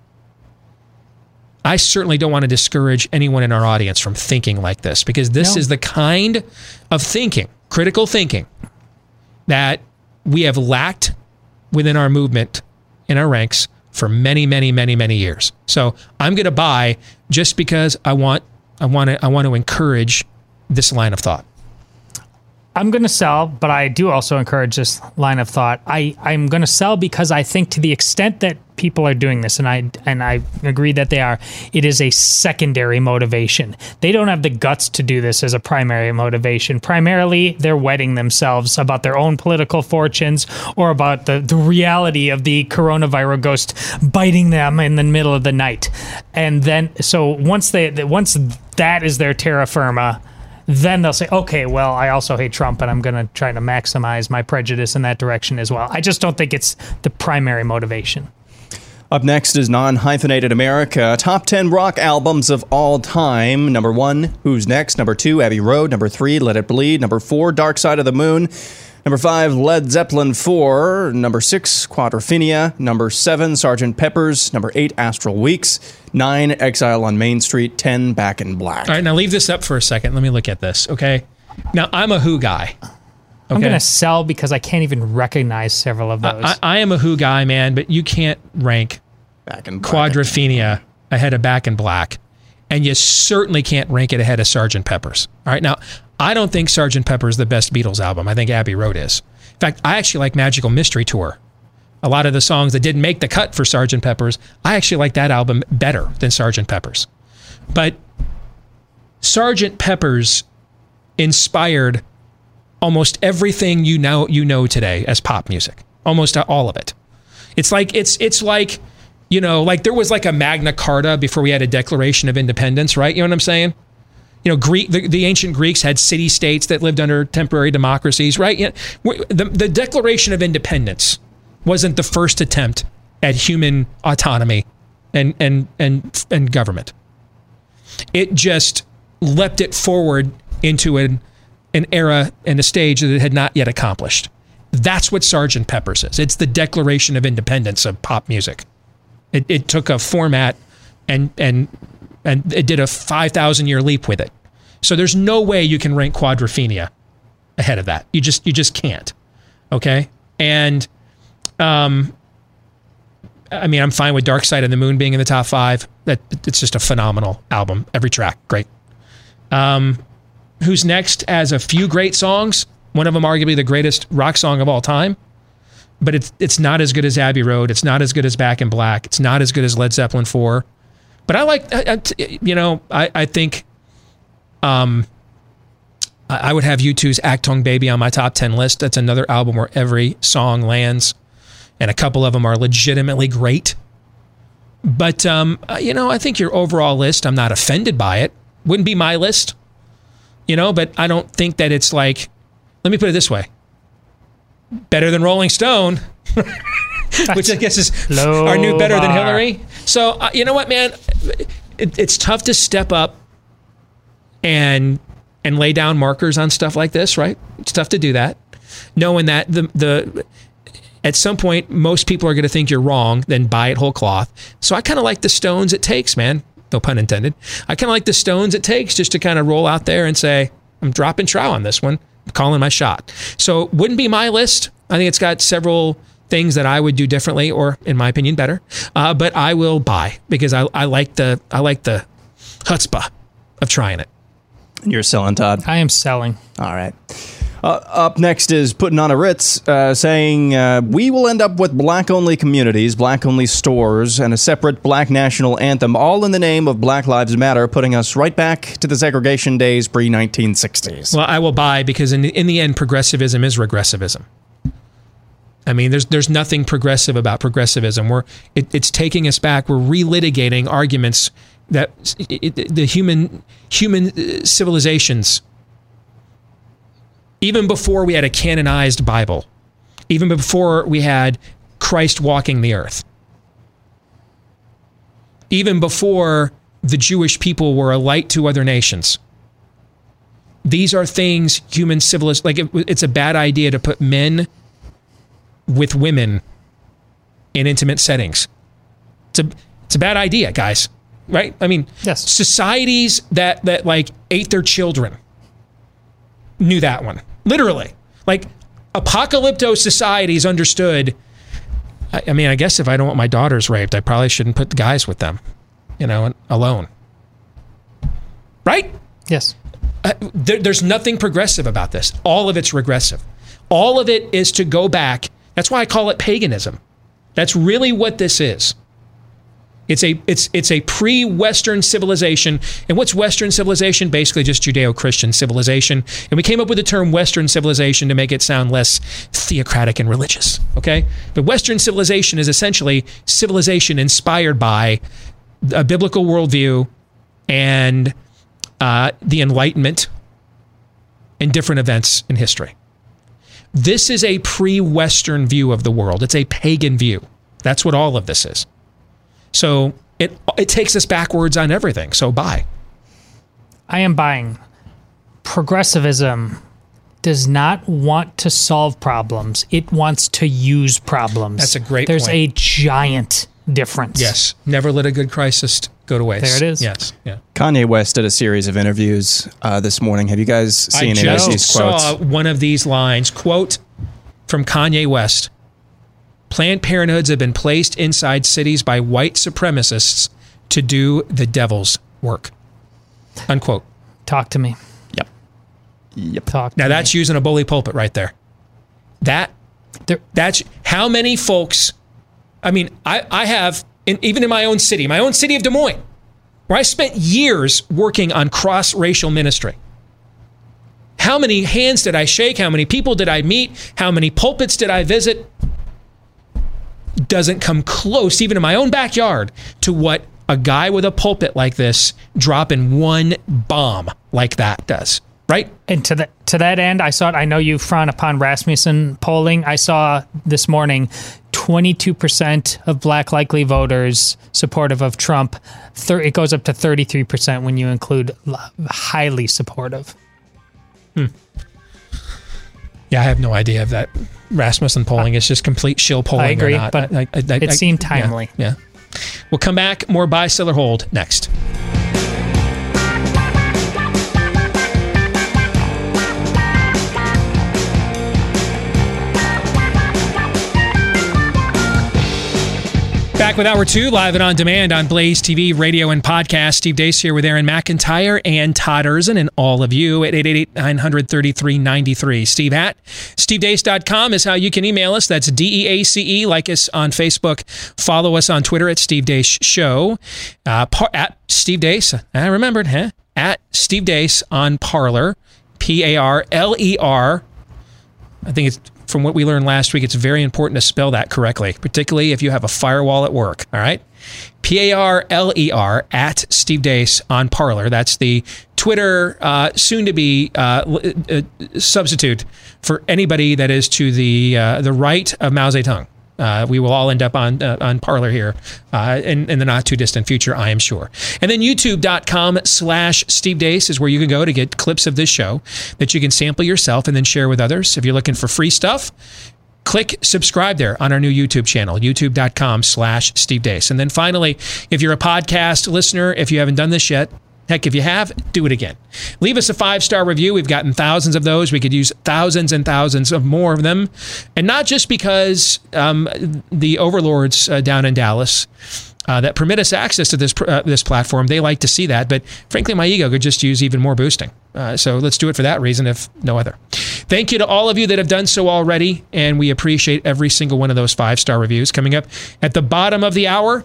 I certainly don't want to discourage anyone in our audience from thinking like this because this No. is the kind of thinking, critical thinking, that we have lacked within our movement in our ranks for many, many, many, many years. So I'm going to buy just because I want, I want to, I want to encourage this line of thought. I'm going to sell, but I do also encourage this line of thought. I, I'm going to sell because I think to the extent that people are doing this, and I and I agree that they are, it is a secondary motivation. They don't have the guts to do this as a primary motivation. Primarily, they're wetting themselves about their own political fortunes or about the, the reality of the coronavirus ghost biting them in the middle of the night. And then, so once they once that is their terra firma then they'll say, okay, well, I also hate Trump and I'm going to try to maximize my prejudice in that direction as well. I just don't think it's the primary motivation. Up next is Non Hyphenated America. Top 10 rock albums of all time. Number one, Who's Next? Number two, Abbey Road. Number three, Let It Bleed. Number four, Dark Side of the Moon. Number five, Led Zeppelin 4. Number six, Quadrophenia. Number seven, Sgt. Pepper's. Number eight, Astral Weeks. Nine, Exile on Main Street. Ten, Back in Black. All right, now leave this up for a second. Let me look at this, okay? Now, I'm a Who guy. I'm going to sell because I can't even recognize several of those. I, I am a Who guy, man, but you can't rank Back in Black. Quadrophenia ahead of Back in Black. And you certainly can't rank it ahead of Sgt. Pepper's. All right, now, I don't think Sgt. Pepper is the best Beatles album. I think Abbey Road is. In fact, I actually like Magical Mystery Tour. A lot of the songs that didn't make the cut for Sgt. Pepper's, I actually like that album better than Sgt. Pepper's. But Sgt. Pepper's inspired almost everything you know you know today as pop music. Almost all of it. It's like it's it's like you know, like there was like a Magna Carta before we had a Declaration of Independence, right? You know what I'm saying? You know, Greek, the, the ancient Greeks had city states that lived under temporary democracies, right? You know, the, the Declaration of Independence wasn't the first attempt at human autonomy and, and, and, and government. It just leapt it forward into an, an era and a stage that it had not yet accomplished. That's what Sgt. Pepper's is. It's the Declaration of Independence of pop music. It, it took a format and and and it did a five thousand year leap with it. So there's no way you can rank Quadrophenia ahead of that. You just you just can't. Okay, and um, I mean I'm fine with Dark Side of the Moon being in the top five. That it's just a phenomenal album. Every track great. Um, who's next has a few great songs. One of them arguably the greatest rock song of all time but it's it's not as good as Abbey Road. It's not as good as Back in Black. It's not as good as Led Zeppelin four. But I like, I, I, you know, I I think, um, I would have U2's Achtung Baby on my top ten list. That's another album where every song lands, and a couple of them are legitimately great. But um, you know, I think your overall list, I'm not offended by it. Wouldn't be my list, you know, but I don't think that it's like. Let me put it this way better than Rolling Stone, which I guess is Low our new better than. Hillary. So uh, you know what, man, it, it's tough to step up and and lay down markers on stuff like this, right? It's tough to do that, knowing that the the at some point most people are going to think you're wrong, then buy it whole cloth. So I kind of like the stones it takes, man. No pun intended. I kind of like the stones it takes just to kind of roll out there and say, I'm dropping trow on this one I'm calling my shot. So wouldn't be my list. I think it's got several things that I would do differently, or in my opinion, better. Uh, but I will buy because I, I like the I like the chutzpah of trying it. You're selling, Todd. I am selling. All right. Uh, up next is putting on a Ritz, uh, saying uh, we will end up with black only communities, black only stores, and a separate black national anthem, all in the name of Black Lives Matter, putting us right back to the segregation days pre 1960s. Well, I will buy because in the, in the end, progressivism is regressivism. I mean, there's there's nothing progressive about progressivism. We're it, it's taking us back. We're relitigating arguments that it, it- the human human uh, civilizations, even before we had a canonized Bible, even before we had Christ walking the earth, even before the Jewish people were a light to other nations these are things human civilized like it, it's a bad idea to put men with women in intimate settings. It's a it's a bad idea guys right? I mean Yes. societies that that like ate their children knew that one literally like apocalypto societies understood I, I mean, I guess if I don't want my daughters raped, I probably shouldn't put the guys with them, you know, alone. Right? Yes. Uh, there, there's nothing progressive about this. All of it's regressive. All of it is to go back. That's why I call it paganism. That's really what this is. It's a it's it's a pre-Western civilization. And what's Western civilization? Basically just Judeo-Christian civilization. And we came up with the term Western civilization to make it sound less theocratic and religious. Okay? But Western civilization is essentially civilization inspired by a biblical worldview and uh, the Enlightenment and different events in history. This is a pre Western view of the world, it's a pagan view. That's what all of this is. So it, it takes us backwards on everything. So buy. I am buying. Progressivism does not want to solve problems, it wants to use problems. That's a great There's point. a giant difference. Yes. Never let a good crisis go to waste. There it is. Yes. Yeah. Kanye West did a series of interviews uh, this morning. Have you guys seen I any of just these quotes? I saw one of these lines. Quote from Kanye West Planned Parenthoods have been placed inside cities by white supremacists to do the devil's work. Unquote. Talk to me. Yep. Yep. Talk. Now that's me. using a bully pulpit right there. That There- that's how many folks. I mean, I I have in, even in my own city, my own city of Des Moines, where I spent years working on cross racial ministry. How many hands did I shake? How many people did I meet? How many pulpits did I visit? Doesn't come close, even in my own backyard, to what a guy with a pulpit like this dropping one bomb like that does. Right? And to that to that end, I saw it. I know you frown upon Rasmussen polling. I saw this morning, twenty two percent of black likely voters supportive of Trump. It goes up to thirty three percent when you include highly supportive. Hmm. Yeah, I have no idea if that Rasmussen polling is just complete shill polling I agree, or not. but I- I- I- it seemed yeah, timely. Yeah, We'll come back. More buy, sell, or hold next. Back with Hour 2, live and on demand on Blaze TV, radio, and podcast. Steve Deace here with Aaron McIntyre and Todd Erzen and all of you at 888-933-93. Steve at stevedeace.com is how you can email us. That's D-E-A-C-E. E. Like us on Facebook. Follow us on Twitter at Steve Deace Show. Uh, par- at Steve Deace. I remembered, huh? At Steve Deace on Parler. P-A-R-L-E-R. I think it's from what we learned last week, it's very important to spell that correctly, particularly if you have a firewall at work. All right. P A R L E R at Steve Deace on Parler. That's the Twitter uh, soon to be uh, uh, substitute for anybody that is to the uh, the right of Mao Zedong. Uh, we will all end up on uh, on Parler here uh, in, in the not too distant future, I am sure. And then YouTube.com slash Steve Deace is where you can go to get clips of this show that you can sample yourself and then share with others. If you're looking for free stuff, click subscribe there on our new YouTube channel, youtube.com slash Steve Deace. And then finally, if you're a podcast listener, if you haven't done this yet, heck, if you have, do it again. Leave us a five star review. We've gotten thousands of those. We could use thousands and thousands of more of them. And not just because um, the overlords uh, down in Dallas. Uh, that permit us access to this uh, this platform, they like to see that. But frankly, my ego could just use even more boosting. Uh, so let's do it for that reason, if no other. Thank you to all of you that have done so already, and we appreciate every single one of those five star reviews. Coming up at the bottom of the hour,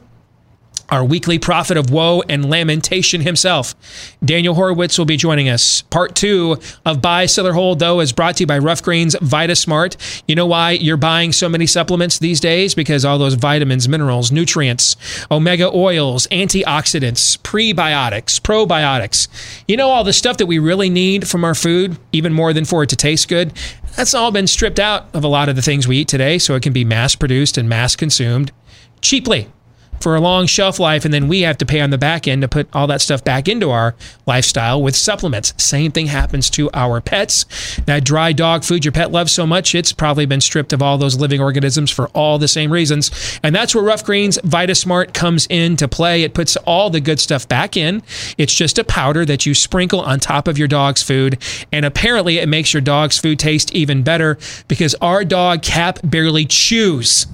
our weekly prophet of woe and lamentation himself. Daniel Horowitz will be joining us. Part two of Buy, Sell, or Hold, though, is brought to you by Ruff Greens VitaSmart. You know why you're buying so many supplements these days? Because all those vitamins, minerals, nutrients, omega oils, antioxidants, prebiotics, probiotics. You know, all the stuff that we really need from our food, even more than for it to taste good. That's all been stripped out of a lot of the things we eat today so it can be mass produced and mass consumed cheaply for a long shelf life, and then we have to pay on the back end to put all that stuff back into our lifestyle with supplements. Same thing happens to our pets. That dry dog food your pet loves so much, it's probably been stripped of all those living organisms for all the same reasons. And that's where Ruff Greens VitaSmart comes into play. It puts all the good stuff back in. It's just a powder that you sprinkle on top of your dog's food, and apparently it makes your dog's food taste even better because our dog Cap barely chews.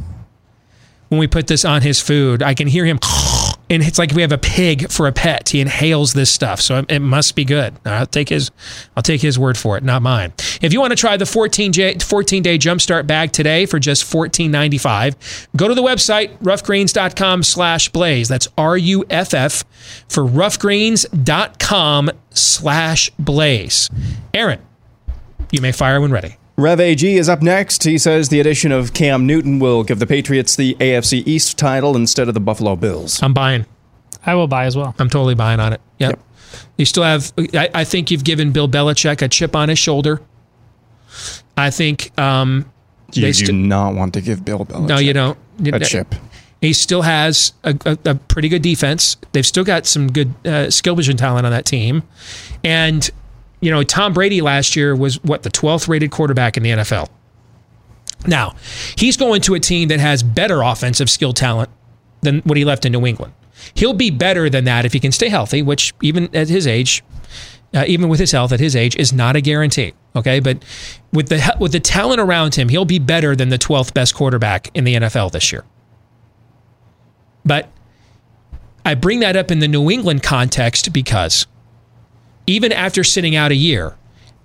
When we put this on his food. I can hear him, and it's like we have a pig for a pet. He inhales this stuff, so it, must be good. I'll take his, I'll take his word for it, not mine. If you want to try the 14 day, 14 day jumpstart bag today for just $14.95, go to the website ruffgreens.com slash blaze. That's R U F F for ruffgreens.com slash blaze. Aaron, you may fire when ready. Rev AG is up next. He says the addition of Cam Newton will give the Patriots the AFC East title instead of the Buffalo Bills. I'm buying. I will buy as well. I'm totally buying on it. Yep. Yep. You still have. I, I think you've given Bill Belichick a chip on his shoulder. I think. Um, You They do st- not want to give Bill Belichick no, you don't. a chip. He still has a, a, a pretty good defense. They've still got some good uh, skill vision talent on that team, and you know Tom Brady last year was what the 12th rated quarterback in the NFL. Now he's going to a team that has better offensive skill talent than what he left in New England. He'll be better than that if he can stay healthy, which even at his age, uh, even with his health at his age, is not a guarantee. Okay, but with the with the talent around him, he'll be better than the 12th best quarterback in the NFL this year. But I bring that up in the New England context because even after sitting out a year,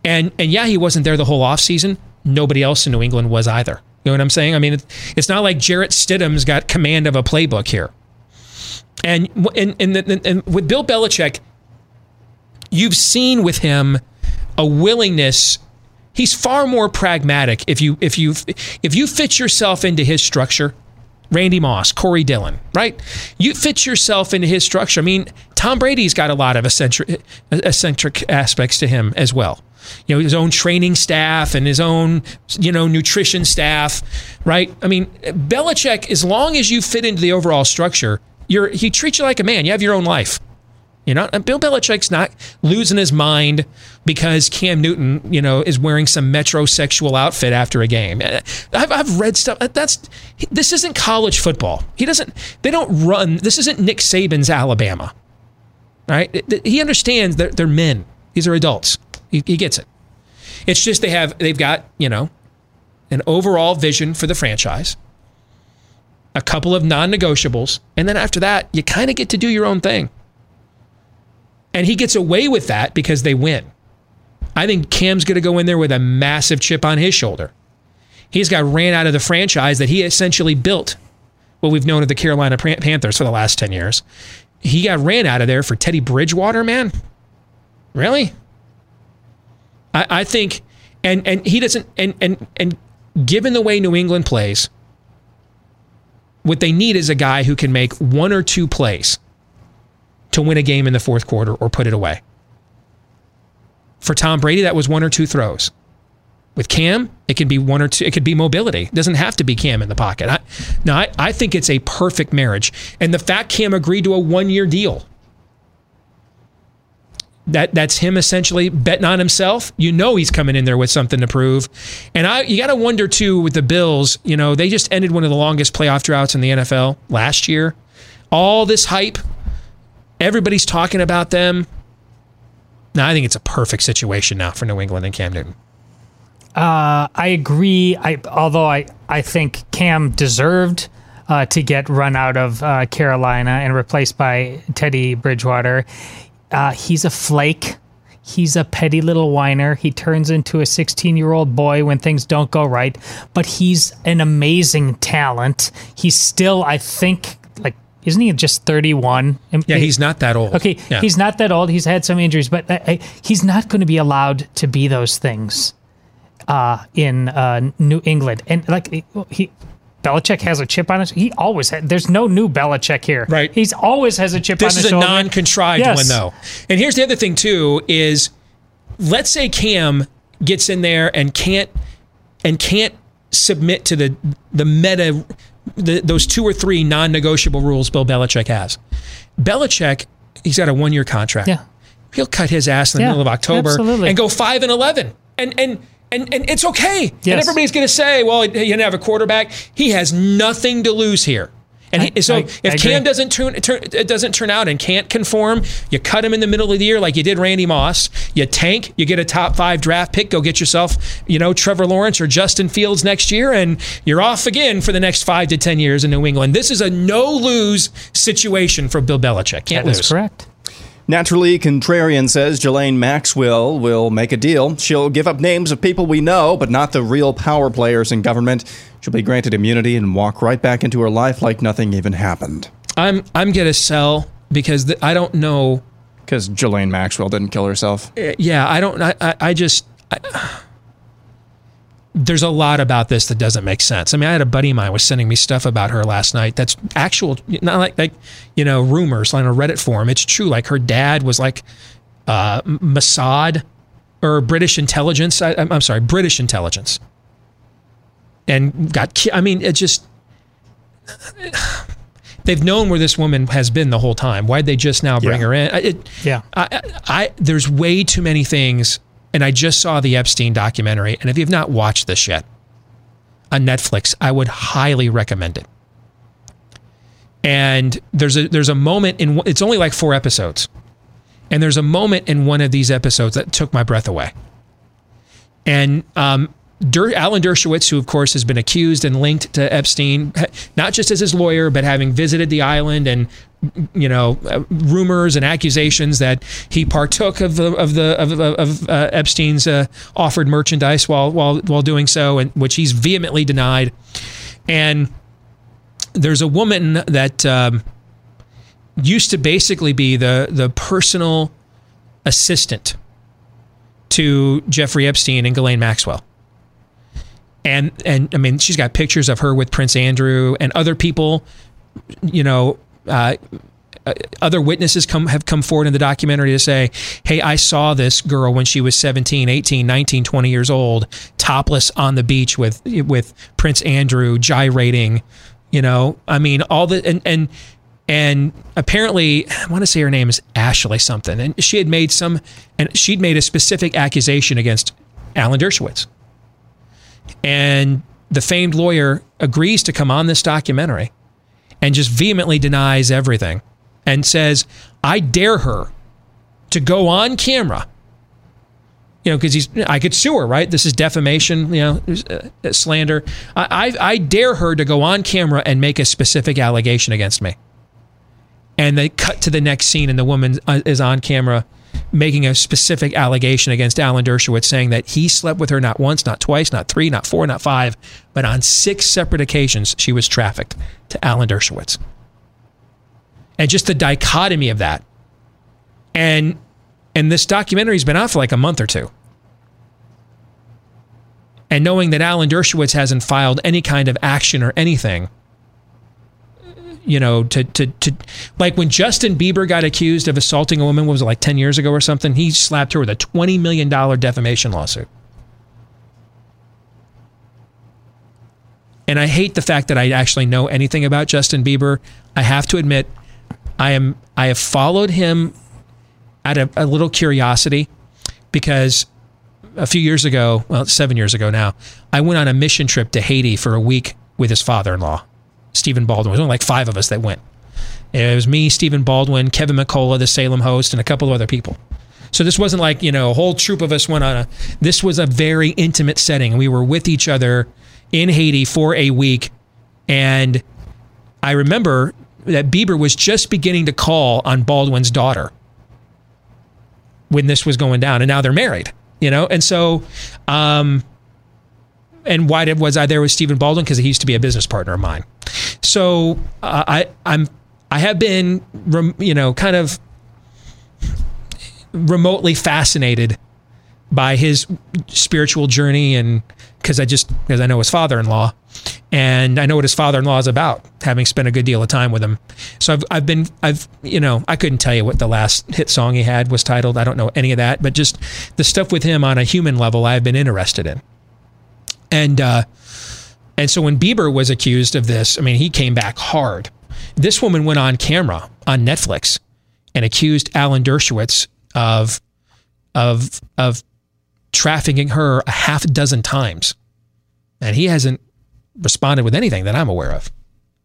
and and yeah, he wasn't there the whole offseason, nobody else in New England was either. You know what I'm saying? I mean, it's not like Jarrett Stidham's got command of a playbook here. And and and, and, and with Bill Belichick, you've seen with him a willingness. He's far more pragmatic if you if you if you fit yourself into his structure. Randy Moss, Corey Dillon, right? You fit yourself into his structure. I mean, Tom Brady's got a lot of eccentric, eccentric aspects to him as well. You know, his own training staff and his own, you know, nutrition staff, right? I mean, Belichick, as long as you fit into the overall structure, you're he treats you like a man. You have your own life. You know, and Bill Belichick's not losing his mind because Cam Newton, you know, is wearing some metrosexual outfit after a game. Uh, I've, I've read stuff. Uh, that's this isn't college football. He doesn't. They don't run. This isn't Nick Saban's Alabama. All right. He understands that they're men. These are adults. He, he gets it. It's just they have they've got you know an overall vision for the franchise, a couple of non-negotiables, and then after that, you kind of get to do your own thing. And he gets away with that because they win. I think Cam's going to go in there with a massive chip on his shoulder. He's got ran out of the franchise that he essentially built. What we've known of the Carolina Panthers for the last 10 years. He got ran out of there for Teddy Bridgewater, man. Really? I, I think, and and he doesn't, and and and given the way New England plays, what they need is a guy who can make one or two plays to win a game in the fourth quarter or put it away. For Tom Brady, that was one or two throws. With Cam, it can be one or two. It could be mobility. It doesn't have to be Cam in the pocket. I, I, I think it's a perfect marriage. And the fact Cam agreed to a one-year deal, that that's him essentially betting on himself. You know he's coming in there with something to prove. And I, you got to wonder too with the Bills. You know they just ended one of the longest playoff droughts in the NFL last year. All this hype, everybody's talking about them. Now I think it's a perfect situation now for New England and Cam Newton. Uh, I agree. I although I I think Cam deserved uh, to get run out of uh, Carolina and replaced by Teddy Bridgewater. Uh, he's a flake. He's a petty little whiner. He turns into a 16 year old boy when things don't go right, but he's an amazing talent. He's still, I think, like, isn't he just 31? Yeah, he's not that old. Okay, Yeah. he's not that old. He's had some injuries, but I, I, he's not going to be allowed to be those things uh, in uh, New England. And like he, Belichick has a chip on his. He always had. There's no new Belichick here. Right. He's always has a chip on This is a shoulder. non-contrived Yes. one, though. And here's the other thing too: is let's say Cam gets in there and can't and can't submit to the the meta the, those two or three non-negotiable rules Bill Belichick has. Belichick, he's got a one-year contract. Yeah. He'll cut his ass in the Yeah, middle of October absolutely. and go five and eleven, and and. And, and it's okay. And everybody's going to say, well, he didn't have a quarterback. He has nothing to lose here. And I- he, so I- if I. Cam doesn't turn, turn it doesn't turn out and can't conform, you cut him in the middle of the year like you did Randy Moss. You tank, you get a top five draft pick, go get yourself, you know, Trevor Lawrence or Justin Fields next year, and you're off again for the next five to ten years in New England. This is a no lose situation for Bill Belichick. Can't That lose. correct. Naturally, Contrarian says Ghislaine Maxwell will make a deal. She'll give up names of people we know, but not the real power players in government. She'll be granted immunity and walk right back into her life like nothing even happened. I'm I'm gonna sell because the, I don't know. Because Ghislaine Maxwell didn't kill herself. Uh, Yeah, I don't. I I, I just. I, there's a lot about this that doesn't make sense. I mean, I had a buddy of mine was sending me stuff about her last night. That's actual, not like like you know rumors on a Reddit forum. It's true. Like her dad was like uh, Mossad or British intelligence. I, I'm I'm sorry, British intelligence, and got. ki- I mean, it just. They've known where this woman has been the whole time. Why'd they just now bring Yeah. her in? It, Yeah. I, I there's way too many things, and I just saw the Epstein documentary. And if you've not watched this yet on Netflix, I would highly recommend it. And there's a there's a moment in it's only like four episodes, and there's a moment in one of these episodes that took my breath away. And um, Der, Alan Dershowitz, who of course has been accused and linked to Epstein, not just as his lawyer, but having visited the island and you know uh, rumors and accusations that he partook of the of the of, of, uh, Epstein's uh, offered merchandise while while while doing so, and which he's vehemently denied. And there's a woman that um, used to basically be the the personal assistant to Jeffrey Epstein and Ghislaine Maxwell. And and I mean, she's got pictures of her with Prince Andrew and other people. You know, uh, uh, other witnesses come have come forward in the documentary to say, "Hey, I saw this girl when she was 17, 18, 19, 20 years old, topless on the beach with with Prince Andrew gyrating." You know, I mean, all the and and and apparently I want to say her name is Ashley something, and she had made some, and she'd made a specific accusation against Alan Dershowitz, and the famed lawyer agrees to come on this documentary, and just vehemently denies everything, and says, "I dare her to go on camera." You know, because he's, I could sue her, right? This is defamation, you know, uh, slander. I, I, I dare her to go on camera and make a specific allegation against me and they cut to the next scene and the woman uh, is on camera making a specific allegation against Alan Dershowitz saying that he slept with her not once, not twice, not three, not four, not five, but on six separate occasions she was trafficked to Alan Dershowitz. And just the dichotomy of that. And and this documentary's been out for like a month or two. And knowing that Alan Dershowitz hasn't filed any kind of action or anything, you know, to to to like when Justin Bieber got accused of assaulting a woman, was it like ten years ago or something? He slapped her with a twenty million dollar defamation lawsuit. And I hate the fact that I actually know anything about Justin Bieber. I have to admit, I am I have followed him out of a little curiosity because a few years ago, well, seven years ago now, I went on a mission trip to Haiti for a week with his father-in-law. Stephen Baldwin. There was only like five of us that went. It was me, Stephen Baldwin, Kevin McCullough, the Salem host, and a couple of other people. So this wasn't like, you know, a whole troop of us went on a this was a very intimate setting. We were with each other in Haiti for a week. And I remember that Bieber was just beginning to call on Baldwin's daughter when this was going down. And now they're married, you know? And so um and why did was I there with Stephen Baldwin? Because he used to be a business partner of mine. So uh, I I'm I have been you know kind of remotely fascinated by his spiritual journey and because I just because I know his father-in-law and I know what his father-in-law is about having spent a good deal of time with him so I've, I've been I've you know I couldn't tell you what the last hit song he had was titled I don't know any of that but just the stuff with him on a human level I've been interested in and uh and so when Bieber was accused of this, I mean, he came back hard. This woman went on camera on Netflix and accused Alan Dershowitz of of of trafficking her a half dozen times. And he hasn't responded with anything that I'm aware of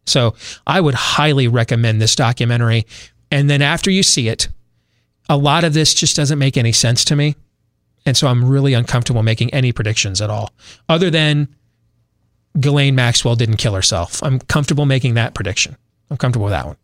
So I would highly recommend this documentary. And then after you see it, a lot of this just doesn't make any sense to me. And so I'm really uncomfortable making any predictions at all, other than Ghislaine Maxwell didn't kill herself. I'm comfortable making that prediction. I'm comfortable with that one.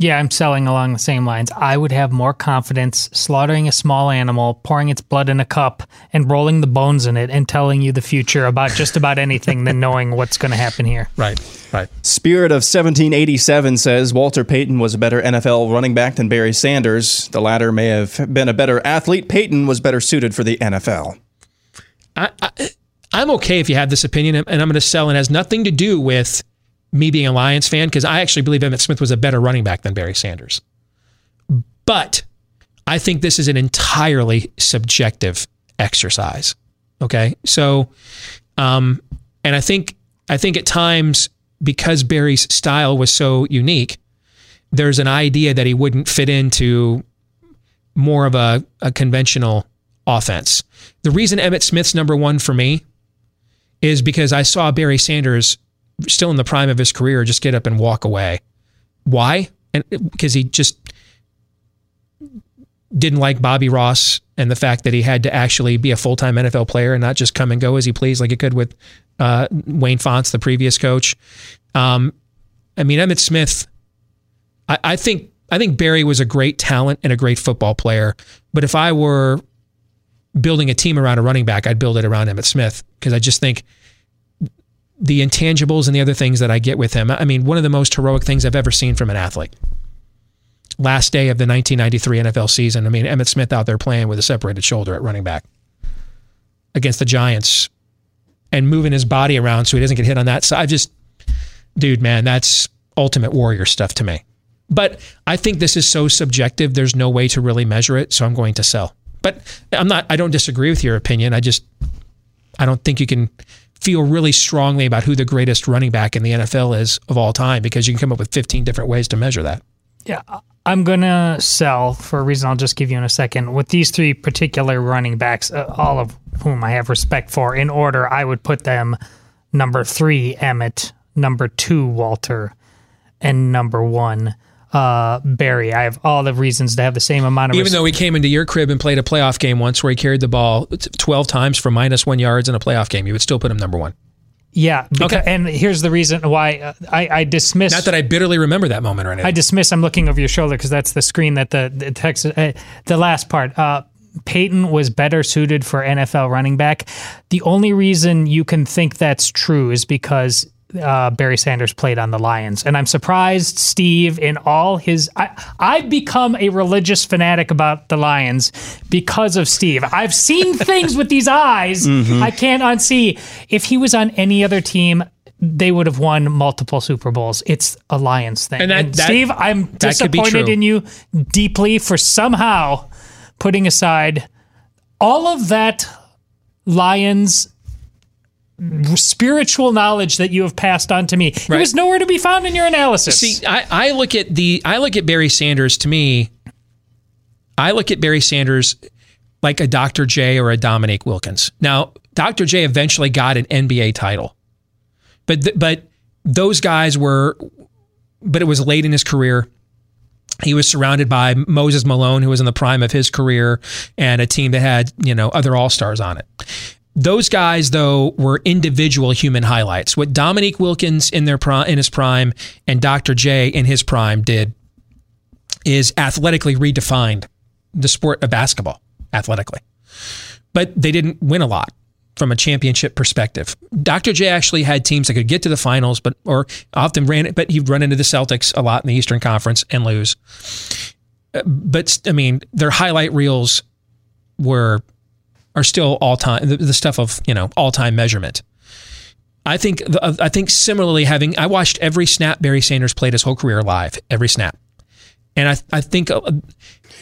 Yeah, I'm selling along the same lines. I would have more confidence slaughtering a small animal, pouring its blood in a cup, and rolling the bones in it and telling you the future about just about anything than knowing what's going to happen here. Right, right. Spirit of 1787 says Walter Payton was a better NFL running back than Barry Sanders. The latter may have been a better athlete. Payton was better suited for the NFL. I, I, I'm okay if you have this opinion, and I'm going to sell. And it has nothing to do with me being a Lions fan because I actually believe Emmitt Smith was a better running back than Barry Sanders. But I think this is an entirely subjective exercise. Okay, so, um, and I think I think at times because Barry's style was so unique, there's an idea that he wouldn't fit into more of a, a conventional offense. The reason Emmitt Smith's number one for me is because I saw Barry Sanders still in the prime of his career just get up and walk away. Why? And because he just didn't like Bobby Ross and the fact that he had to actually be a full time NFL player and not just come and go as he pleased like he could with uh, Wayne Fontes, the previous coach. Um, I mean, Emmitt Smith. I, I think I think Barry was a great talent and a great football player. But if I were building a team around a running back, I'd build it around Emmitt Smith because I just think the intangibles and the other things that I get with him. I mean, one of the most heroic things I've ever seen from an athlete. Last day of the 1993 NFL season, I mean, Emmitt Smith out there playing with a separated shoulder at running back against the Giants and moving his body around so he doesn't get hit on that side. I just, dude, man, that's ultimate warrior stuff to me. But I think this is so subjective, there's no way to really measure it, so I'm going to sell. But I'm not, I don't disagree with your opinion. I just, I don't think you can feel really strongly about who the greatest running back in the NFL is of all time because you can come up with 15 different ways to measure that. Yeah, I'm going to sell for a reason I'll just give you in a second. With these three particular running backs, uh, all of whom I have respect for, in order, I would put them number three, Emmitt, number two, Walter, and number one, uh, Barry. I have all the reasons to have the same amount of. Even though he came into your crib and played a playoff game once where he carried the ball 12 times for minus one yards in a playoff game, you would still put him number one. Yeah. Because, okay. And here's the reason why uh, I, I dismiss. Not that I bitterly remember that moment or anything. I dismiss. I'm looking over your shoulder because that's the screen that the, the text. Uh, the last part. Uh, Payton was better suited for NFL running back. The only reason you can think that's true is because uh, Barry Sanders played on the Lions. And I'm surprised Steve, in all his. I, I've become a religious fanatic about the Lions because of Steve. I've seen things with these eyes mm-hmm. I can't unsee. If he was on any other team, they would have won multiple Super Bowls. It's a Lions thing. And, that, and that, Steve, I'm disappointed in you deeply for somehow putting aside all of that Lions spiritual knowledge that you have passed on to me. Right. It was nowhere to be found in your analysis. See, I, I look at the I look at Barry Sanders to me. I look at Barry Sanders like a Dr. J or a Dominique Wilkins. Now, Dr. J eventually got an NBA title, but th- but those guys were, but it was late in his career. He was surrounded by Moses Malone, who was in the prime of his career, and a team that had you know other all stars on it. Those guys, though, were individual human highlights. What Dominique Wilkins in their in his prime and Dr. J in his prime did is athletically redefined the sport of basketball athletically. But they didn't win a lot from a championship perspective. Dr. J actually had teams that could get to the finals, but or often ran it, but he'd run into the Celtics a lot in the Eastern Conference and lose. Uh, but I mean, their highlight reels were are still all time the, the stuff of you know all time measurement. I think uh, I think similarly having I watched every snap Barry Sanders played his whole career live, every snap, and I I think uh,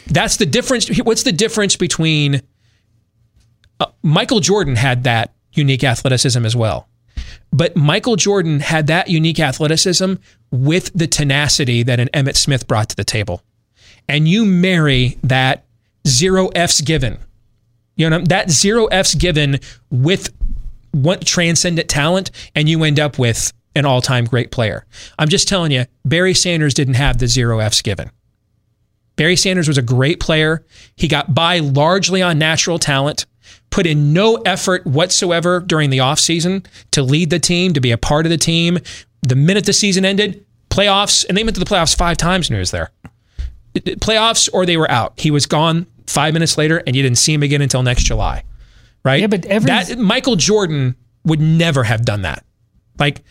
that's the difference. What's the difference between uh, Michael Jordan had that unique athleticism as well, but Michael Jordan had that unique athleticism with the tenacity that an Emmitt Smith brought to the table, and you marry that zero F's given you know, that zero F's given with what transcendent talent, and you end up with an all time great player. I'm just telling you, Barry Sanders didn't have the zero F's given. Barry Sanders was a great player. He got by largely on natural talent, put in no effort whatsoever during the offseason to lead the team, to be a part of the team. The minute the season ended, playoffs, and they went to the playoffs five times when he was there. Playoffs or they were out. He was gone five minutes later, and you didn't see him again until next July. Right? Yeah, but every- that Michael Jordan would never have done that. Like,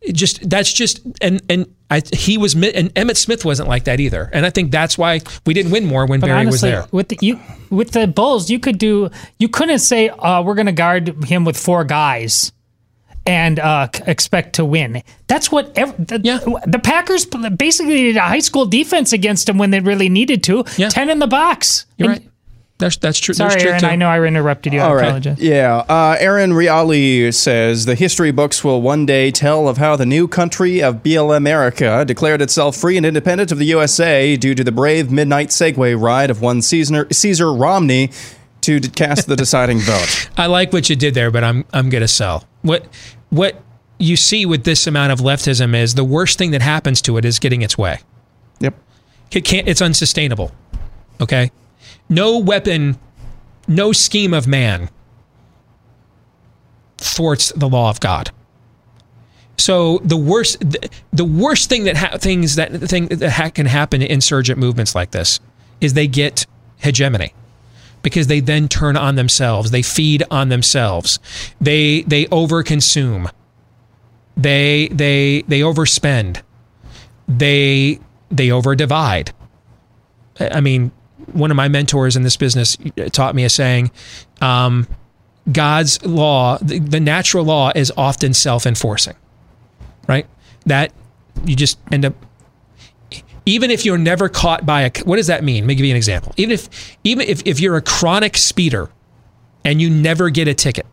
it just that's just and and I, he was and Emmitt Smith wasn't like that either. And I think that's why we didn't win more when But Barry honestly, was there. with the you with the Bulls, you could do you couldn't say uh, we're going to guard him with four guys and uh, expect to win. That's what ev- the, the Packers basically did a high school defense against them when they really needed to. Ten in the box. You're And- right. That's that's true. Sorry, that's true Aaron. too. I know I interrupted you. I All right. apologize. Yeah. Uh, Aaron Riali says the history books will one day tell of how the new country of BL America declared itself free and independent of the USA due to the brave midnight Segway ride of one Caesar, Caesar Romney to cast the deciding vote. I like what you did there, but I'm I'm gonna sell. What what you see with this amount of leftism is the worst thing that happens to it is getting its way. Yep. It can't it's unsustainable. Okay? No weapon, no scheme of man thwarts the law of God. So the worst the, worst thing that ha- things that thing that ha- can happen in insurgent movements like this is they get hegemony because they then turn on themselves. They feed on themselves. They they overconsume. They they they overspend. They they overdivide. I mean, one of my mentors in this business taught me a saying: um, God's law, the, the natural law, is often self-enforcing. Right? That you just end up even if you're never caught by a what does that mean? Let me give you an example. Even if even if, if you're a chronic speeder and you never get a ticket,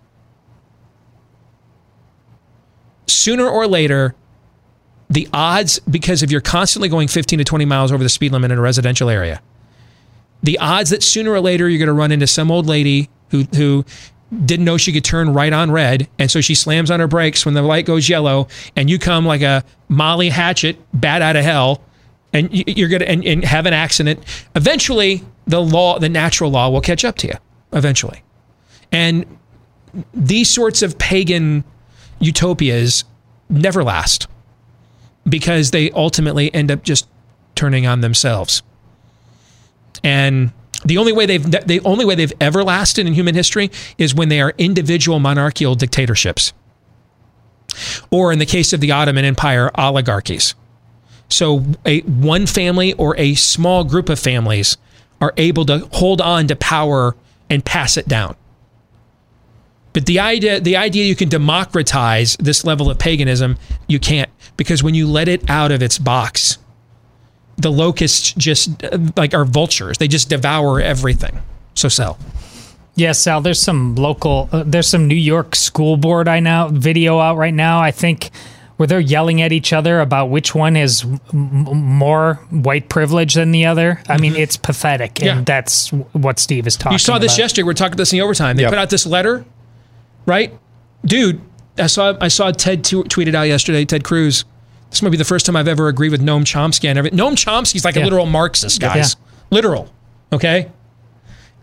sooner or later, the odds because if you're constantly going 15 to 20 miles over the speed limit in a residential area, the odds that sooner or later you're going to run into some old lady who who didn't know she could turn right on red, and so she slams on her brakes when the light goes yellow, and you come like a Molly Hatchet, bat out of hell, and you're gonna and, and have an accident. Eventually, the law, the natural law, will catch up to you. Eventually, and these sorts of pagan utopias never last because they ultimately end up just turning on themselves. And the only way they've the only way they've ever lasted in human history is when they are individual monarchical dictatorships. Or in the case of the Ottoman Empire, oligarchies. So a one family or a small group of families are able to hold on to power and pass it down. But the idea the idea you can democratize this level of paganism, you can't because when you let it out of its box, the locusts just like are vultures. They just devour everything. So sell. Yes, Sal. There's some local. Uh, there's some New York school board I now video out right now. I think where they're yelling at each other about which one is m- m- more white privilege than the other. I mean, it's pathetic, and Mm-hmm. Yeah. that's what Steve is talking. About. You saw this about. yesterday. We're talking about this in the overtime. They Yep. put out this letter, right? Dude, I saw I saw Ted t- tweeted out yesterday. Ted Cruz. This might be the first time I've ever agreed with Noam Chomsky and everything. Noam Chomsky's like Yeah. a literal Marxist, guys. Literal. Okay.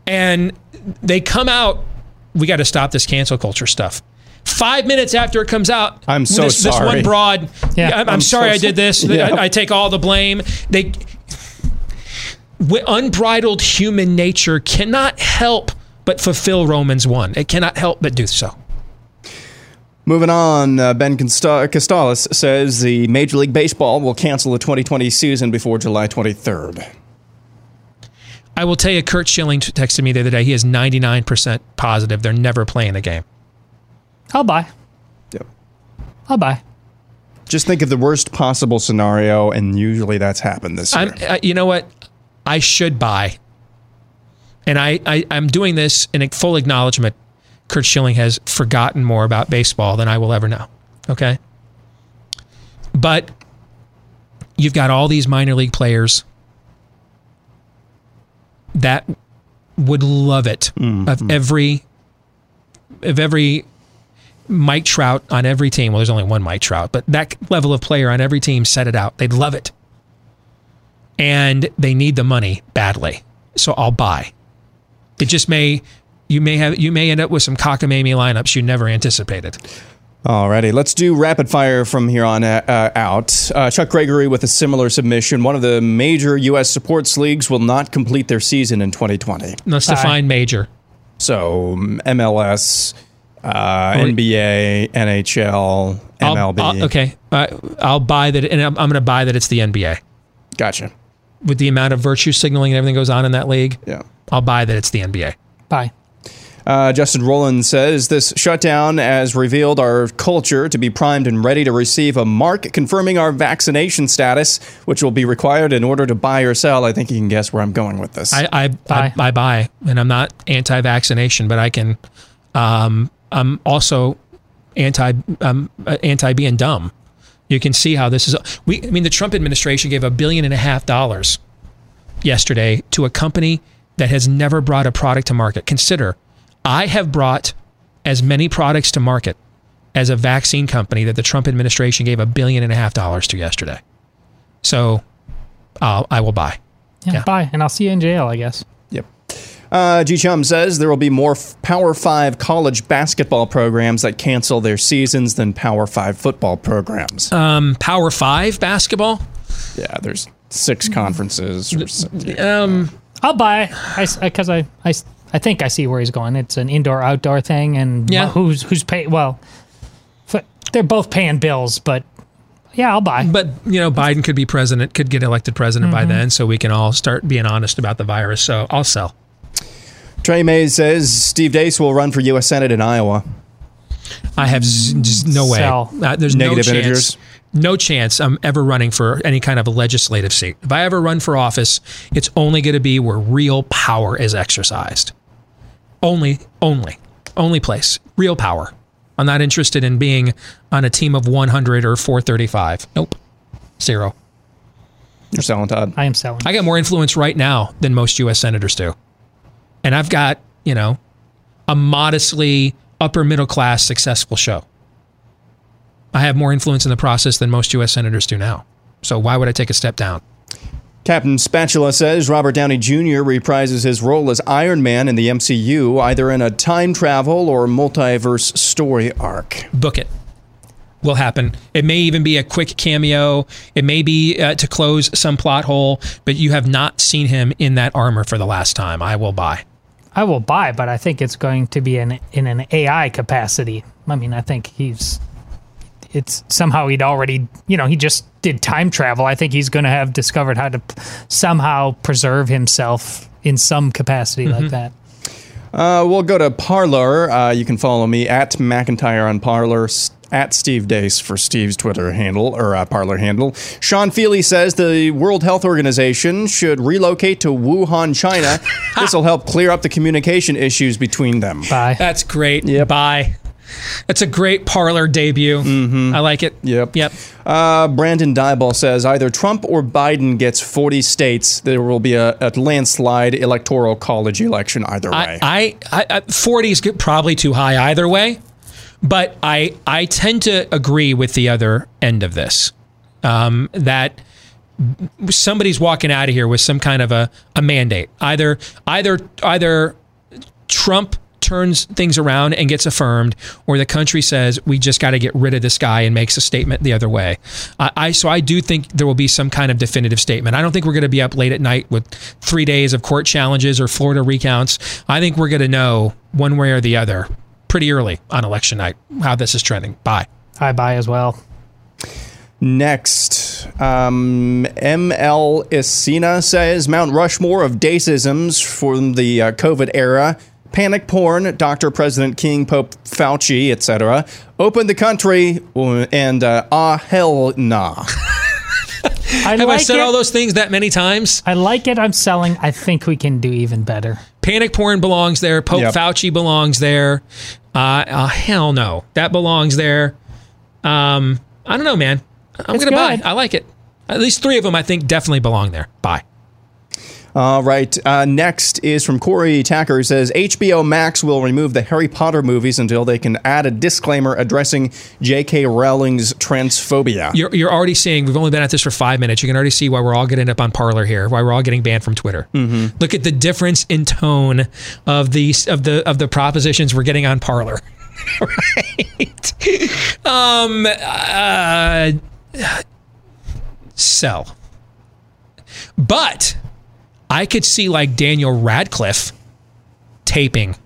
And they come out. We got to stop this cancel culture stuff. Five minutes after it comes out, I'm so this, This sorry. one broad. Yeah. I'm, I'm I'm sorry so I did this. Yeah. I, I take all the blame. They unbridled human nature cannot help but fulfill Romans 1. It cannot help but do so. Moving on, uh, Ben Costa- Costales says the Major League Baseball will cancel the 2020 season before July 23rd. I will tell you, Curt Schilling texted me the other day. He is 99% positive they're never playing a game. I'll buy. Yep. I'll buy. Just think of the worst possible scenario, and usually that's happened this year. I, you know what? I should buy. And I, I, I'm doing this in a full acknowledgement. Curt Schilling has forgotten more about baseball than I will ever know. Okay. But you've got all these minor league players that would love it mm-hmm. of every of every Mike Trout on every team. Well, there's only one Mike Trout, but that level of player on every team set it out. They'd love it. And they need the money badly. So I'll buy. It just may you may have you may end up with some cockamamie lineups you never anticipated. Alrighty, let's do rapid fire from here on uh, out. Uh, Chuck Gregory with a similar submission. One of the major U.S. sports leagues will not complete their season in 2020. Let's define major. So MLS, uh, NBA, NHL, I'll- MLB. I'll- okay, uh, I'll buy that, and I'm, I'm going to buy that it's the NBA. Gotcha. With the amount of virtue signaling and everything goes on in that league, Yeah. I'll buy that it's the NBA. Bye. Uh, Justin Rowland says this shutdown has revealed our culture to be primed and ready to receive a mark confirming our vaccination status, which will be required in order to buy or sell. I think you can guess where I'm going with this. I I, I, I buy, and I'm not anti-vaccination, but I can. Um, I'm also anti um, uh, anti being dumb. You can see how this is. We, I mean, the Trump administration gave a billion and a half dollars yesterday to a company that has never brought a product to market. Consider, I have brought as many products to market as a vaccine company that the Trump administration gave a billion and a half dollars to yesterday. So, uh, I will buy. Yeah, Yeah. bye. And I'll see you in jail, I guess. Yep. Uh, G Chum says there will be more f- Power Five college basketball programs that cancel their seasons than Power Five football programs. Um, Power Five basketball. yeah, there's six conferences. Or. Um, I'll buy because I, I, I think I see where he's going. It's an indoor outdoor thing, and Yeah. who's who's paying? Well, f- they're both paying bills, but yeah, I'll buy. But you know, Biden could be president, could get elected president by Mhm. then, so we can all start being honest about the virus. So I'll sell. Trey Mays says Steve Deace will run for U.S. Senate in Iowa. I have z- just no way. Uh, there's Negative no chance. integers? No chance I'm ever running for any kind of a legislative seat. If I ever run for office, it's only going to be where real power is exercised. Only, only, only place. Real power. I'm not interested in being on a team of 100 or 435. Nope. Zero. You're selling, Todd. I am selling. I got more influence right now than most U.S. senators do. And I've got, you know, a modestly upper middle class successful show. I have more influence in the process than most U.S. senators do now. So why would I take a step down? Captain Spatula says Robert Downey Jr. reprises his role as Iron Man in the MCU, either in a time travel or multiverse story arc. Book it. Will happen. It may even be a quick cameo. It may be uh, to close some plot hole, but you have not seen him in that armor for the last time. I will buy. I will buy, but I think it's going to be in in an AI capacity. I mean, I think he's it's somehow he'd already, you know, he just did time travel. I think he's going to have discovered how to somehow preserve himself in some capacity Mm-hmm. like that. Uh, we'll go to Parler. Uh, you can follow me at McIntyre on Parler, at Steve Deace for Steve's Twitter handle or uh, Parler handle. Sean Feely says the World Health Organization should relocate to Wuhan, China. this will help clear up the communication issues between them. Bye. That's great. Yep. Bye. That's a great Parler debut. I like it. Yep. Yep. Uh, Brandon Dyball says either Trump or Biden gets 40 states. There will be a, a landslide electoral college election either way. I, I, I 40 is probably too high either way, but I I tend to agree with the other end of this. Um, that somebody's walking out of here with some kind of a, a mandate. Either either either Trump turns things around and gets affirmed, or the country says we just got to get rid of this guy and makes a statement the other way. I, I so I do think there will be some kind of definitive statement. I don't think we're going to be up late at night with three days of court challenges or Florida recounts. I think we're going to know one way or the other pretty early on election night how this is trending. Bye. I buy as well. Next, um, ML Isina says Mount Rushmore of Deaceisms from the uh, COVID era. Panic porn, Dr. President King, Pope Fauci, etc. Open the country uh, and uh, ah hell nah. I Have I said it. all those things that many times? I like it. I'm selling. I think we can do even better. Panic porn belongs there. Pope Yep. Fauci belongs there. Uh, uh, hell no, that belongs there. Um, I don't know, man. I'm It's gonna buy. good. I like it. At least three of them, I think, definitely belong there. Bye. All right. Uh, next is from Corey Tacker, who says HBO Max will remove the Harry Potter movies until they can add a disclaimer addressing J.K. Rowling's transphobia. You're, you're already seeing, we've only been at this for five minutes. You can already see why we're all getting up on Parler here, why we're all getting banned from Twitter. Look at the difference in tone of the, of the, of the propositions we're getting on Parler. right. Um, uh, sell. But I could see like Daniel Radcliffe taping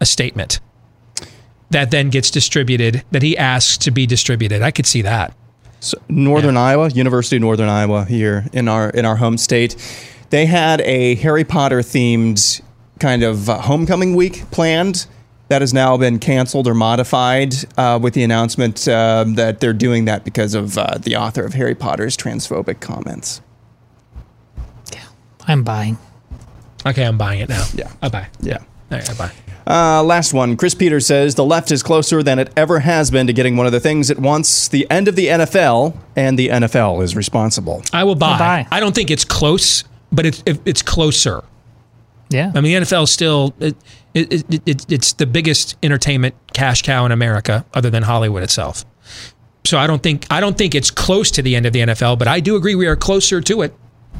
a statement that then gets distributed, that he asks to be distributed. I could see that. So Northern Iowa, University of Northern Iowa, here in our in our home state, they had a Harry Potter themed kind of uh, homecoming week planned. That has now been canceled or modified uh, with the announcement uh, that they're doing that because of uh, the author of Harry Potter's transphobic comments. I'm buying. Okay, I'm buying it now. Yeah. I buy. Yeah. All right, I buy. Uh, last one. Chris Peters says the left is closer than it ever has been to getting one of the things it wants the end of the NFL, and the NFL is responsible. I will buy. buy. I don't think it's close, but it's it, it's closer. Yeah. I mean, the NFL is still it, it, it, it, it's the biggest entertainment cash cow in America, other than Hollywood itself. So I don't think I don't think it's close to the end of the NFL, but I do agree we are closer to it.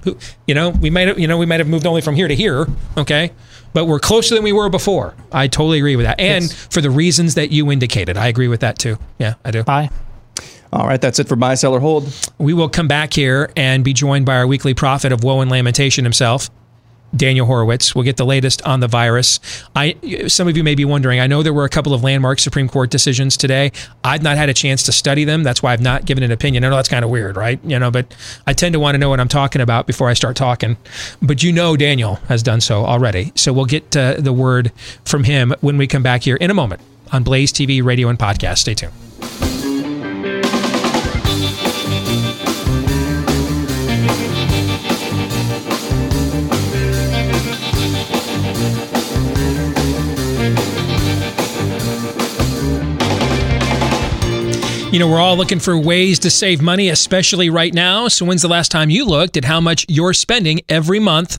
Who- You know, we might have you know we might have moved only from here to here, okay, but we're closer than we were before. I totally agree with that, and for the reasons that you indicated, I agree with that too. Yeah, I do. Buy. All right, that's it for buy, sell, or hold. We will come back here and be joined by our weekly prophet of woe and lamentation himself, Daniel Horowitz. We'll get the latest on the virus. I some of you may be wondering. I know there were a couple of landmark Supreme Court decisions today. I've not had a chance to study them. That's why I've not given an opinion. I know that's kind of weird, right? You know, but I tend to want to know what I'm talking about before I start talking. But you know, Daniel has done so already. So we'll get uh, the word from him when we come back here in a moment on Blaze TV, radio, and podcast. Stay tuned. You know, we're all looking for ways to save money, especially right now. So, when's the last time you looked at how much you're spending every month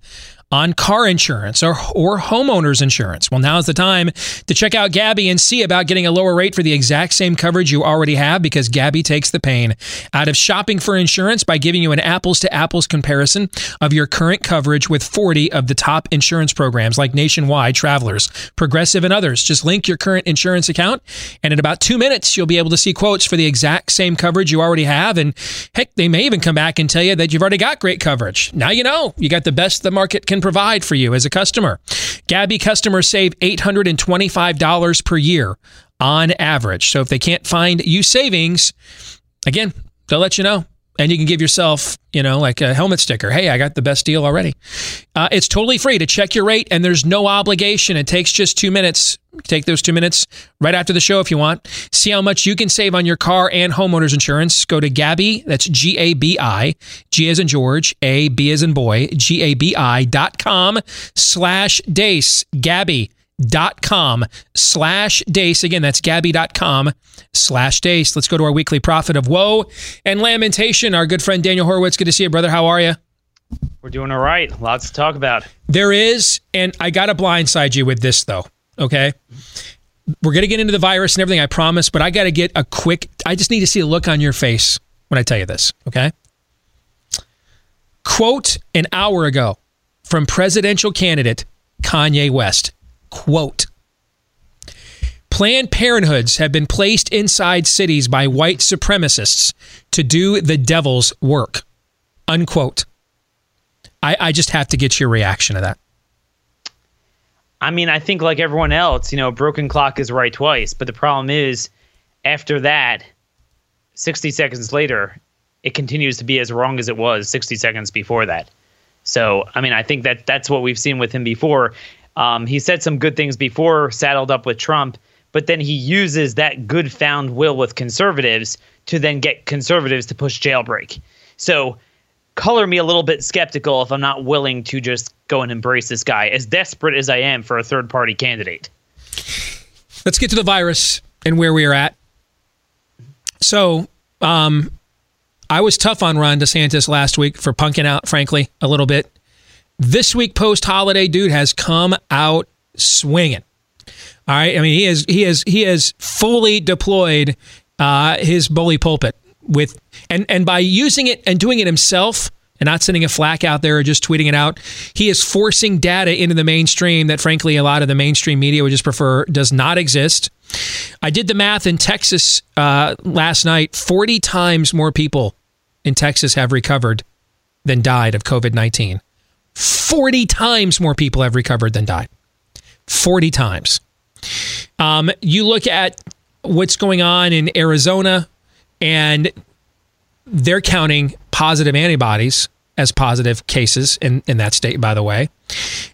on car insurance or, or homeowners insurance? Well, now's the time to check out Gabi and see about getting a lower rate for the exact same coverage you already have because Gabi takes the pain out of shopping for insurance by giving you an apples to apples comparison of your current coverage with 40 of the top insurance programs like Nationwide, Travelers, Progressive, and others. Just link your current insurance account, and in about two minutes, you'll be able to see quotes for the exact same coverage you already have. And heck, they may even come back and tell you that you've already got great coverage. Now you know you got the best the market can provide for you as a customer. Gabi customers save $825 per year on average. So if they can't find you savings, again, they'll let you know. And you can give yourself, you know, like a helmet sticker. Hey, I got the best deal already. Uh, it's totally free to check your rate, and there's no obligation. It takes just two minutes. Take those two minutes right after the show if you want. See how much you can save on your car and homeowners insurance. Go to Gabi, that's G A B I, G as in George, A, B as in boy, G A B I dot com slash Deace. Gabi dot com slash deace. Again that's gabi.com slash deace. Let's go to our weekly prophet of woe and lamentation. Our good friend daniel horowitz good to see you brother. How are you? We're doing all right. Lots to talk about. there is and i gotta blindside you with this though okay? We're gonna get into the virus and everything i promise but i gotta get a quick i just need to see a look on your face when i tell you this okay? Quote an hour ago from presidential candidate kanye west quote Planned Parenthoods have been placed inside cities by white supremacists to do the devil's work. Unquote. I, I just have to get your reaction to that. I mean, I think like everyone else, you know, broken clock is right twice. But the problem is, after that, 60 seconds later, it continues to be as wrong as it was 60 seconds before that. So, I mean, I think that that's what we've seen with him before. Um, he said some good things before, saddled up with Trump, but then he uses that good found will with conservatives to then get conservatives to push jailbreak. So, color me a little bit skeptical if I'm not willing to just go and embrace this guy, as desperate as I am for a third party candidate. Let's get to the virus and where we are at. So, um, I was tough on Ron DeSantis last week for punking out, frankly, a little bit. This week post holiday, dude has come out swinging. All right, I mean he has he has he has fully deployed uh, his bully pulpit with and and by using it and doing it himself and not sending a flack out there or just tweeting it out, he is forcing data into the mainstream that frankly a lot of the mainstream media would just prefer does not exist. I did the math in Texas uh, last night. Forty times more people in Texas have recovered than died of COVID nineteen. 40 times more people have recovered than died. 40 times. Um, you look at what's going on in Arizona, and they're counting positive antibodies as positive cases in, in that state, by the way.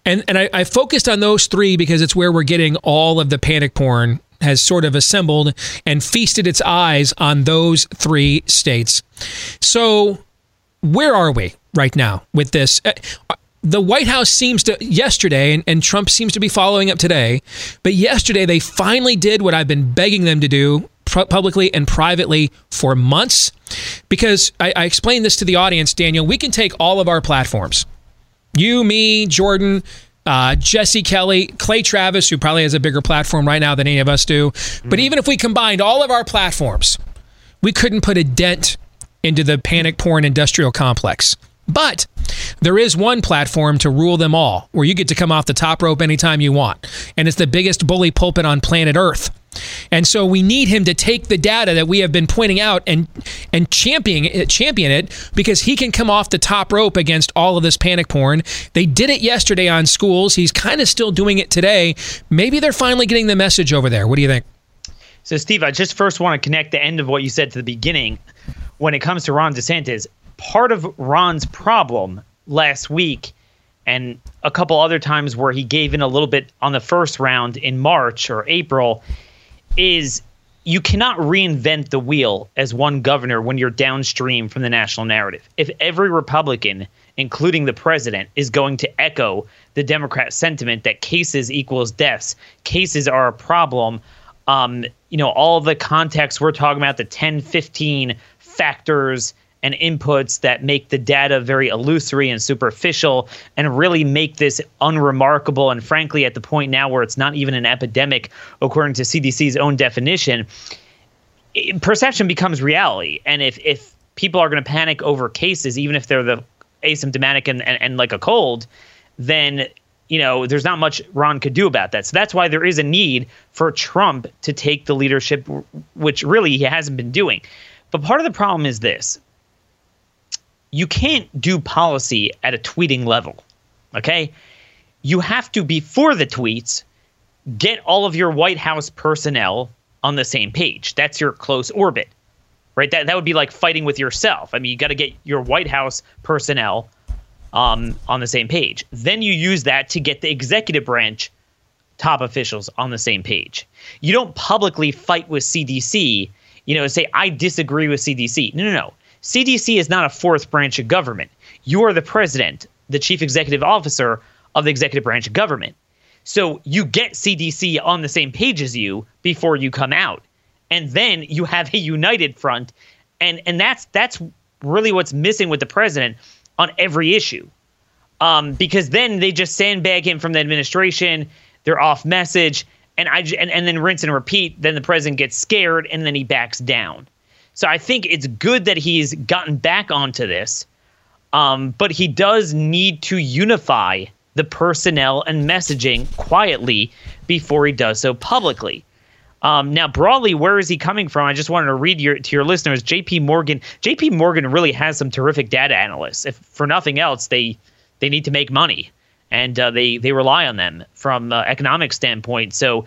And and I, I focused on those three because it's where we're getting all of the panic porn has sort of assembled and feasted its eyes on those three states. So where are we right now with this? The White House seems to, yesterday, and, and, Trump seems to be following up today, but yesterday they finally did what I've been begging them to do publicly and privately for months. Because I, I explained this to the audience, Daniel, we can take all of our platforms you, me, Jordan, uh, Jesse Kelly, Clay Travis, who probably has a bigger platform right now than any of us do. Mm. But even if we combined all of our platforms, we couldn't put a dent into the panic porn industrial complex. But there is one platform to rule them all where you get to come off the top rope anytime you want. And it's the biggest bully pulpit on planet Earth. And so we need him to take the data that we have been pointing out and and champion champion it because he can come off the top rope against all of this panic porn. They did it yesterday on schools. He's kind of still doing it today. Maybe they're finally getting the message over there. What do you think? So Steve, I just first want to connect the end of what you said to the beginning when it comes to Ron DeSantis part of Ron's problem last week and a couple other times where he gave in a little bit on the first round in March or April is you cannot reinvent the wheel as one governor when you're downstream from the national narrative. If every Republican, including the president, is going to echo the Democrat sentiment that cases equals deaths, cases are a problem, um, you know, all the context we're talking about, the 10, 15 factors and inputs that make the data very illusory and superficial and really make this unremarkable. And frankly, at the point now where it's not even an epidemic, according to CDC's own definition, perception becomes reality. And if, if people are going to panic over cases, even if they're the asymptomatic and, and, and like a cold, then you know, there's not much Ron could do about that. So that's why there is a need for Trump to take the leadership, which really he hasn't been doing. But part of the problem is this you can't do policy at a tweeting level. Okay? You have to, before the tweets, get all of your White House personnel on the same page. That's your close orbit, right? That, that would be like fighting with yourself. I mean, you got to get your White House personnel um, on the same page. Then you use that to get the executive branch top officials on the same page. You don't publicly fight with CDC, you know, say, I disagree with CDC. No, no, no. CDC is not a fourth branch of government. You are the president, the chief executive officer of the executive branch of government. So you get CDC on the same page as you before you come out. And then you have a united front. And and that's that's really what's missing with the president on every issue. Um, because then they just sandbag him from the administration. They're off message, and I and, and then rinse and repeat. Then the president gets scared, and then he backs down. So I think it's good that he's gotten back onto this, um, but he does need to unify the personnel and messaging quietly before he does so publicly. Um, now, broadly, where is he coming from? I just wanted to read your, to your listeners. J.P. Morgan. J.P. Morgan really has some terrific data analysts. If for nothing else, they they need to make money, and uh, they they rely on them from uh, economic standpoint. So,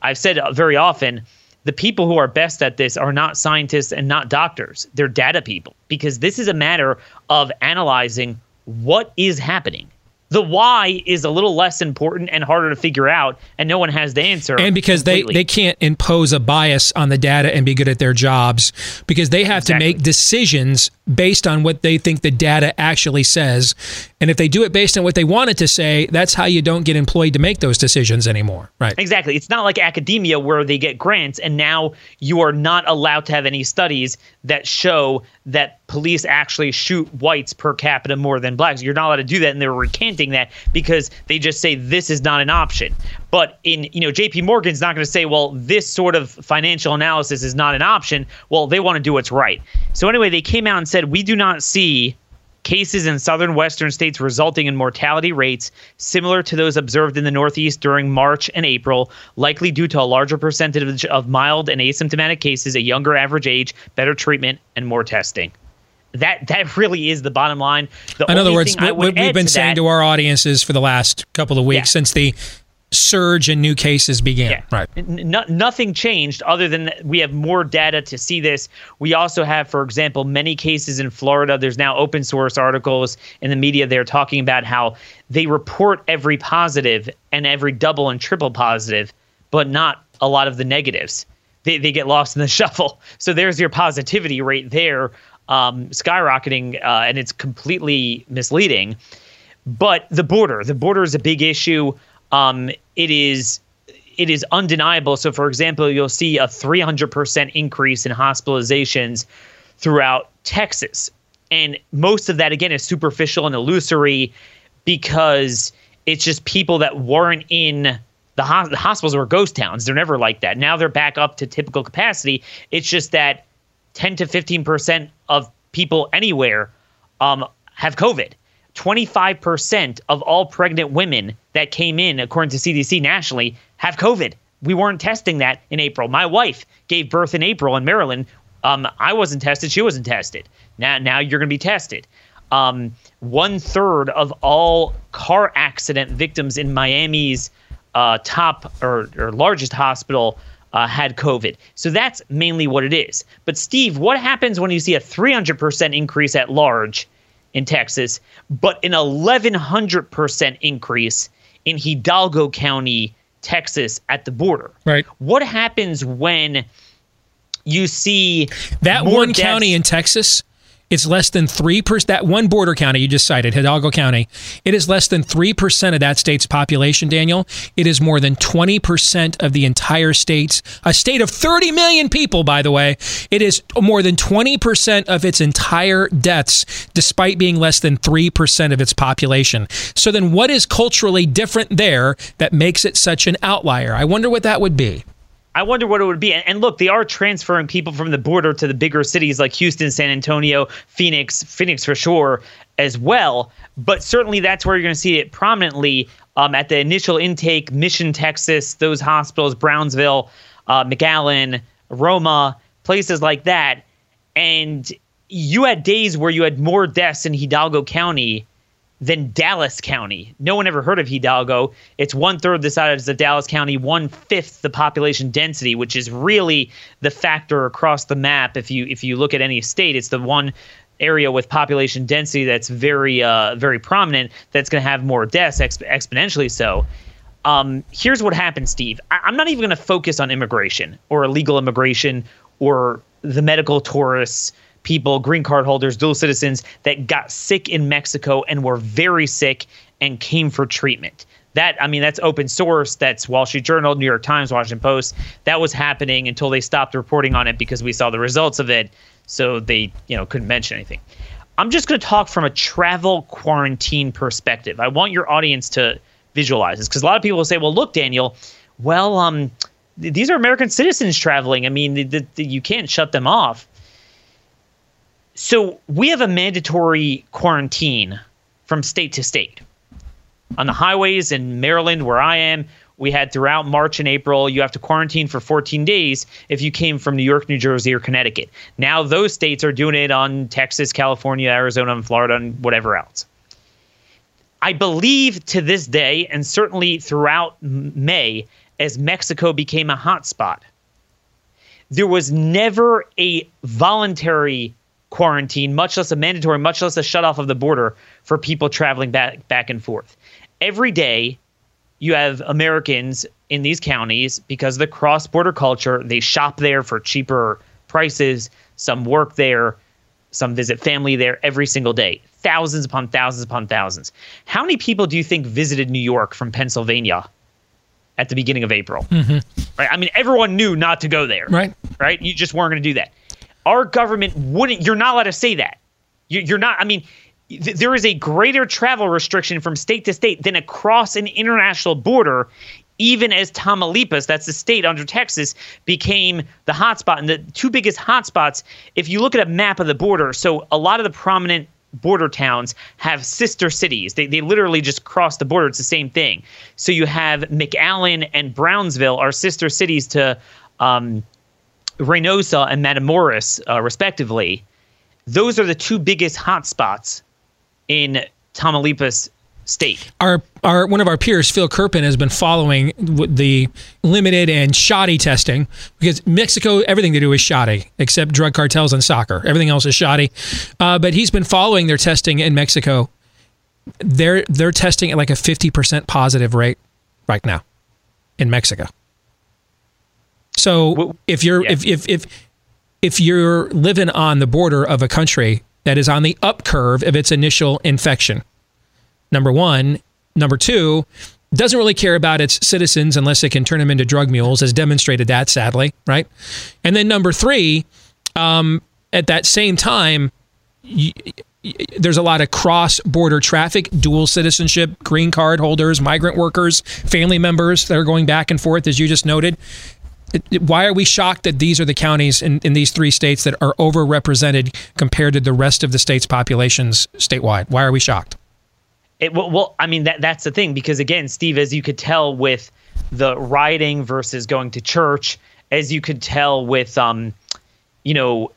I've said very often the people who are best at this are not scientists and not doctors. They're data people because this is a matter of analyzing what is happening the why is a little less important and harder to figure out, and no one has the answer. And because completely. they, they can't impose a bias on the data and be good at their jobs, because they have exactly. to make decisions based on what they think the data actually says. And if they do it based on what they want it to say, that's how you don't get employed to make those decisions anymore. Right. Exactly. It's not like academia where they get grants and now you are not allowed to have any studies that show that police actually shoot whites per capita more than blacks. You're not allowed to do that and they were that because they just say this is not an option. But in you know, J.P. Morgan's not going to say, well, this sort of financial analysis is not an option. Well, they want to do what's right. So anyway, they came out and said we do not see cases in southern western states resulting in mortality rates similar to those observed in the Northeast during March and April, likely due to a larger percentage of mild and asymptomatic cases, a younger average age, better treatment, and more testing. That that really is the bottom line. The In other words, what, what we've been to saying that- to our audiences for the last couple of weeks Yeah. since the surge in new cases began. Yeah. Right. N- no- nothing changed other than that we have more data to see this. We also have, for example, many cases in Florida. There's now open source articles in the media. They're talking about how they report every positive and every double and triple positive, but not a lot of the negatives. They, they get lost in the shuffle. So there's your positivity rate there um, skyrocketing, uh, and it's completely misleading. But the border, the border is a big issue. Um, it is it is undeniable. So, for example, you'll see a 300% increase in hospitalizations throughout Texas. And most of that, again, is superficial and illusory because it's just people that weren't in the, ho- the hospitals were ghost towns. They're never like that. Now they're back up to typical capacity. It's just that 10 to 15% of people anywhere um, have COVID. 25% of all pregnant women that came in, according to CDC nationally, have COVID. We weren't testing that in April. My wife gave birth in April in Maryland. Um, I wasn't tested. She wasn't tested. Now, now you're going to be tested. Um, one third of all car accident victims in Miami's uh, top or, or largest hospital uh, had COVID. So that's mainly what it is. But Steve, what happens when you see a 300% increase at large in Texas, but an 1100% increase in Hidalgo County, Texas at the border? Right. What happens when you see That one deaths- county in Texas, it's less than 3%. That one border county you just cited, Hidalgo County, it is less than 3% of that state's population, Daniel. It is more than 20% of the entire state's, a state of 30 million people, by the way. It is more than 20% of its entire deaths, despite being less than 3% of its population. So then, what is culturally different there that makes it such an outlier? I wonder what that would be. I wonder what it would be. And, and look, they are transferring people from the border to the bigger cities like Houston, San Antonio, Phoenix, Phoenix for sure as well. But certainly that's where you're going to see it prominently um, at the initial intake, Mission, Texas, those hospitals, Brownsville, uh, McAllen, Roma, places like that. And you had days where you had more deaths in Hidalgo County than Dallas County. No one ever heard of Hidalgo. It's one third the size of Dallas County, one fifth the population density, which is really the factor across the map. If you if you look at any state, it's the one area with population density that's very uh, very prominent. That's going to have more deaths exp- exponentially so. Um, here's what happened, Steve. I- I'm not even going to focus on immigration or illegal immigration or the medical tourists, people, green card holders, dual citizens that got sick in Mexico and were very sick and came for treatment. That I mean, that's open source. That's Wall Street Journal, New York Times, Washington Post. That was happening until they stopped reporting on it because we saw the results of it. So they, you know, couldn't mention anything. I'm just going to talk from a travel quarantine perspective. I want your audience to visualize this because a lot of people will say, "Well, look, Daniel, well, um, th- these are American citizens traveling. I mean, th- th- you can't shut them off." So we have a mandatory quarantine from state to state. On the highways in Maryland, where I am, we had throughout March and April, you have to quarantine for 14 days if you came from New York, New Jersey, or Connecticut. Now those states are doing it on Texas, California, Arizona, and Florida, and whatever else. I believe to this day, and certainly throughout May, as Mexico became a hotspot, there was never a voluntary quarantine, much less a mandatory, much less a shut off of the border for people traveling back back and forth. Every day, you have Americans in these counties because of the cross border culture. They shop there for cheaper prices. Some work there. Some visit family there every single day. Thousands upon thousands upon thousands. How many people do you think visited New York from Pennsylvania at the beginning of April? Mm-hmm. Right. I mean, everyone knew not to go there. Right. Right. You just weren't going to do that. Our government wouldn't. You're not allowed to say that. You- You're not. I mean, th- there is a greater travel restriction from state to state than across an international border. Even as Tamaulipas, that's the state under Texas, became the hotspot. And the two biggest hotspots, if you look at a map of the border, so a lot of the prominent border towns have sister cities. They, they literally just cross the border. It's the same thing. So you have McAllen and Brownsville are sister cities to um, Reynosa and Matamoros, uh, respectively. Those are the two biggest hotspots in Tamaulipas state. Our our one of our peers, Phil Kerpen, has been following the limited and shoddy testing because Mexico, everything they do is shoddy except drug cartels and soccer. Everything else is shoddy. Uh, but he's been following their testing in Mexico. They're they're testing at like a fifty percent positive rate right now in Mexico. So if you're if, if if if you're living on the border of a country that is on the up curve of its initial infection, number one. Number two, doesn't really care about its citizens unless it can turn them into drug mules, has demonstrated that, sadly, right? And then number three, um, at that same time, there's a lot of cross border traffic, dual citizenship, green card holders, migrant workers, family members that are going back and forth, as you just noted. Why are we shocked that these are the counties in, in these three states that are overrepresented compared to the rest of the state's populations statewide? Why are we shocked? It, well, well, I mean that that's the thing because again, Steve, as you could tell with the rioting versus going to church, as you could tell with um, you know,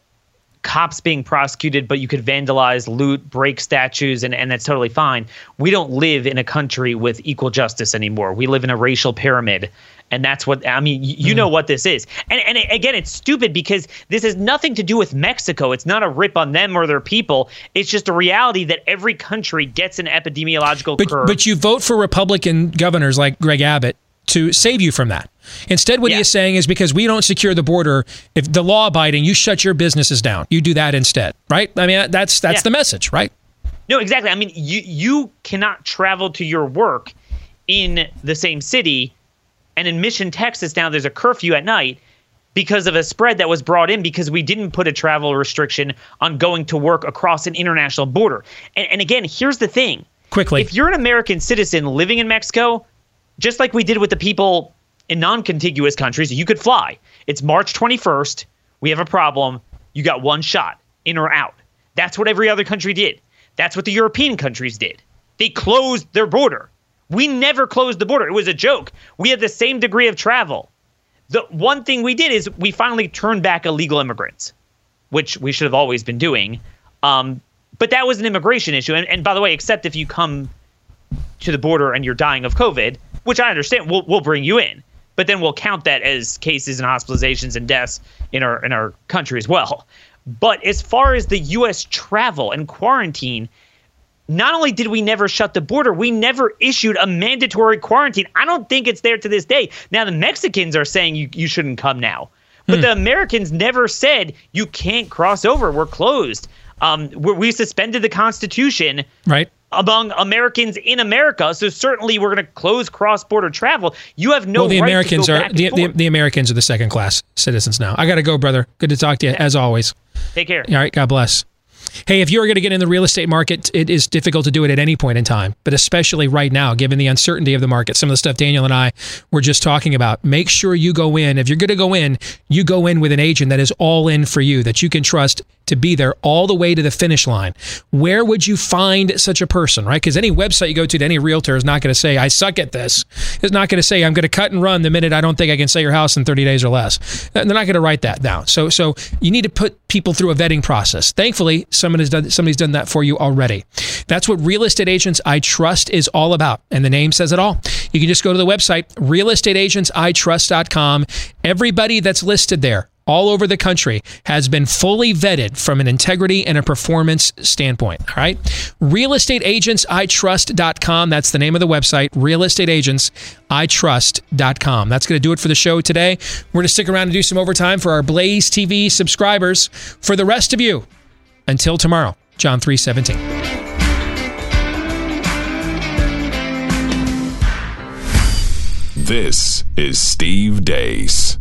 cops being prosecuted, but you could vandalize, loot, break statues, and, and that's totally fine. We don't live in a country with equal justice anymore. We live in a racial pyramid. And that's what I mean. You, you know what this is, and and again, it's stupid because this has nothing to do with Mexico. It's not a rip on them or their people. It's just a reality that every country gets an epidemiological But, curve. but you vote for Republican governors like Greg Abbott to save you from that. Instead, what he is saying is because we don't secure the border, if the law abiding, you shut your businesses down. You do that instead, right? I mean, that's that's Yeah. the message, right? No, exactly. I mean, you you cannot travel to your work in the same city, and in Mission, Texas, now there's a curfew at night because of a spread that was brought in because we didn't put a travel restriction on going to work across an international border. And, and again, here's the thing: quickly, if you're an American citizen living in Mexico, just like we did with the people in non-contiguous countries, you could fly. It's March 21st. We have a problem. You got one shot, in or out. That's what every other country did. That's what the European countries did. They closed their border. We never closed the border. It was a joke. We had the same degree of travel. The one thing we did is we finally turned back illegal immigrants, which we should have always been doing. Um, but that was an immigration issue. And, and by the way, except if you come to the border and you're dying of COVID, which I understand, we'll we'll bring you in, but then we'll count that as cases and hospitalizations and deaths in our in our country as well. But as far as the U.S. travel and quarantine, not only did we never shut the border, we never issued a mandatory quarantine. I don't think it's there to this day. Now the Mexicans are saying you, you shouldn't come now. But Hmm. the Americans never said you can't cross over. We're closed. Um, we we suspended the Constitution right? Among Americans in America. So certainly we're going to close cross-border travel. You have no well, the right Americans are the, the, the Americans are the second class citizens now. I got to go, brother. Good to talk to you as always. Take care. All right, God bless. Hey, if you are going to get in the real estate market, it is difficult to do it at any point in time, but especially right now, given the uncertainty of the market. Some of the stuff Daniel and I were just talking about. Make sure you go in. If you're going to go in, you go in with an agent that is all in for you, that you can trust to be there all the way to the finish line. Where would you find such a person, right? Because any website you go to, to any realtor is not going to say, I suck at this. It's not going to say, I'm going to cut and run the minute I don't think I can sell your house in 30 days or less. They're not going to write that down. So, so you need to put people through a vetting process. Thankfully, someone has done, somebody's done that for you already. That's what Real Estate Agents I Trust is all about. And the name says it all. You can just go to the website, realestateagentsitrust.com. Everybody that's listed there, all over the country has been fully vetted from an integrity and a performance standpoint. All right. Realestateagentsitrust.com. That's the name of the website. Realestateagentsitrust.com. That's going to do it for the show today. We're going to stick around and do some overtime for our Blaze TV subscribers. For the rest of you, until tomorrow, John 317. This is Steve Deace.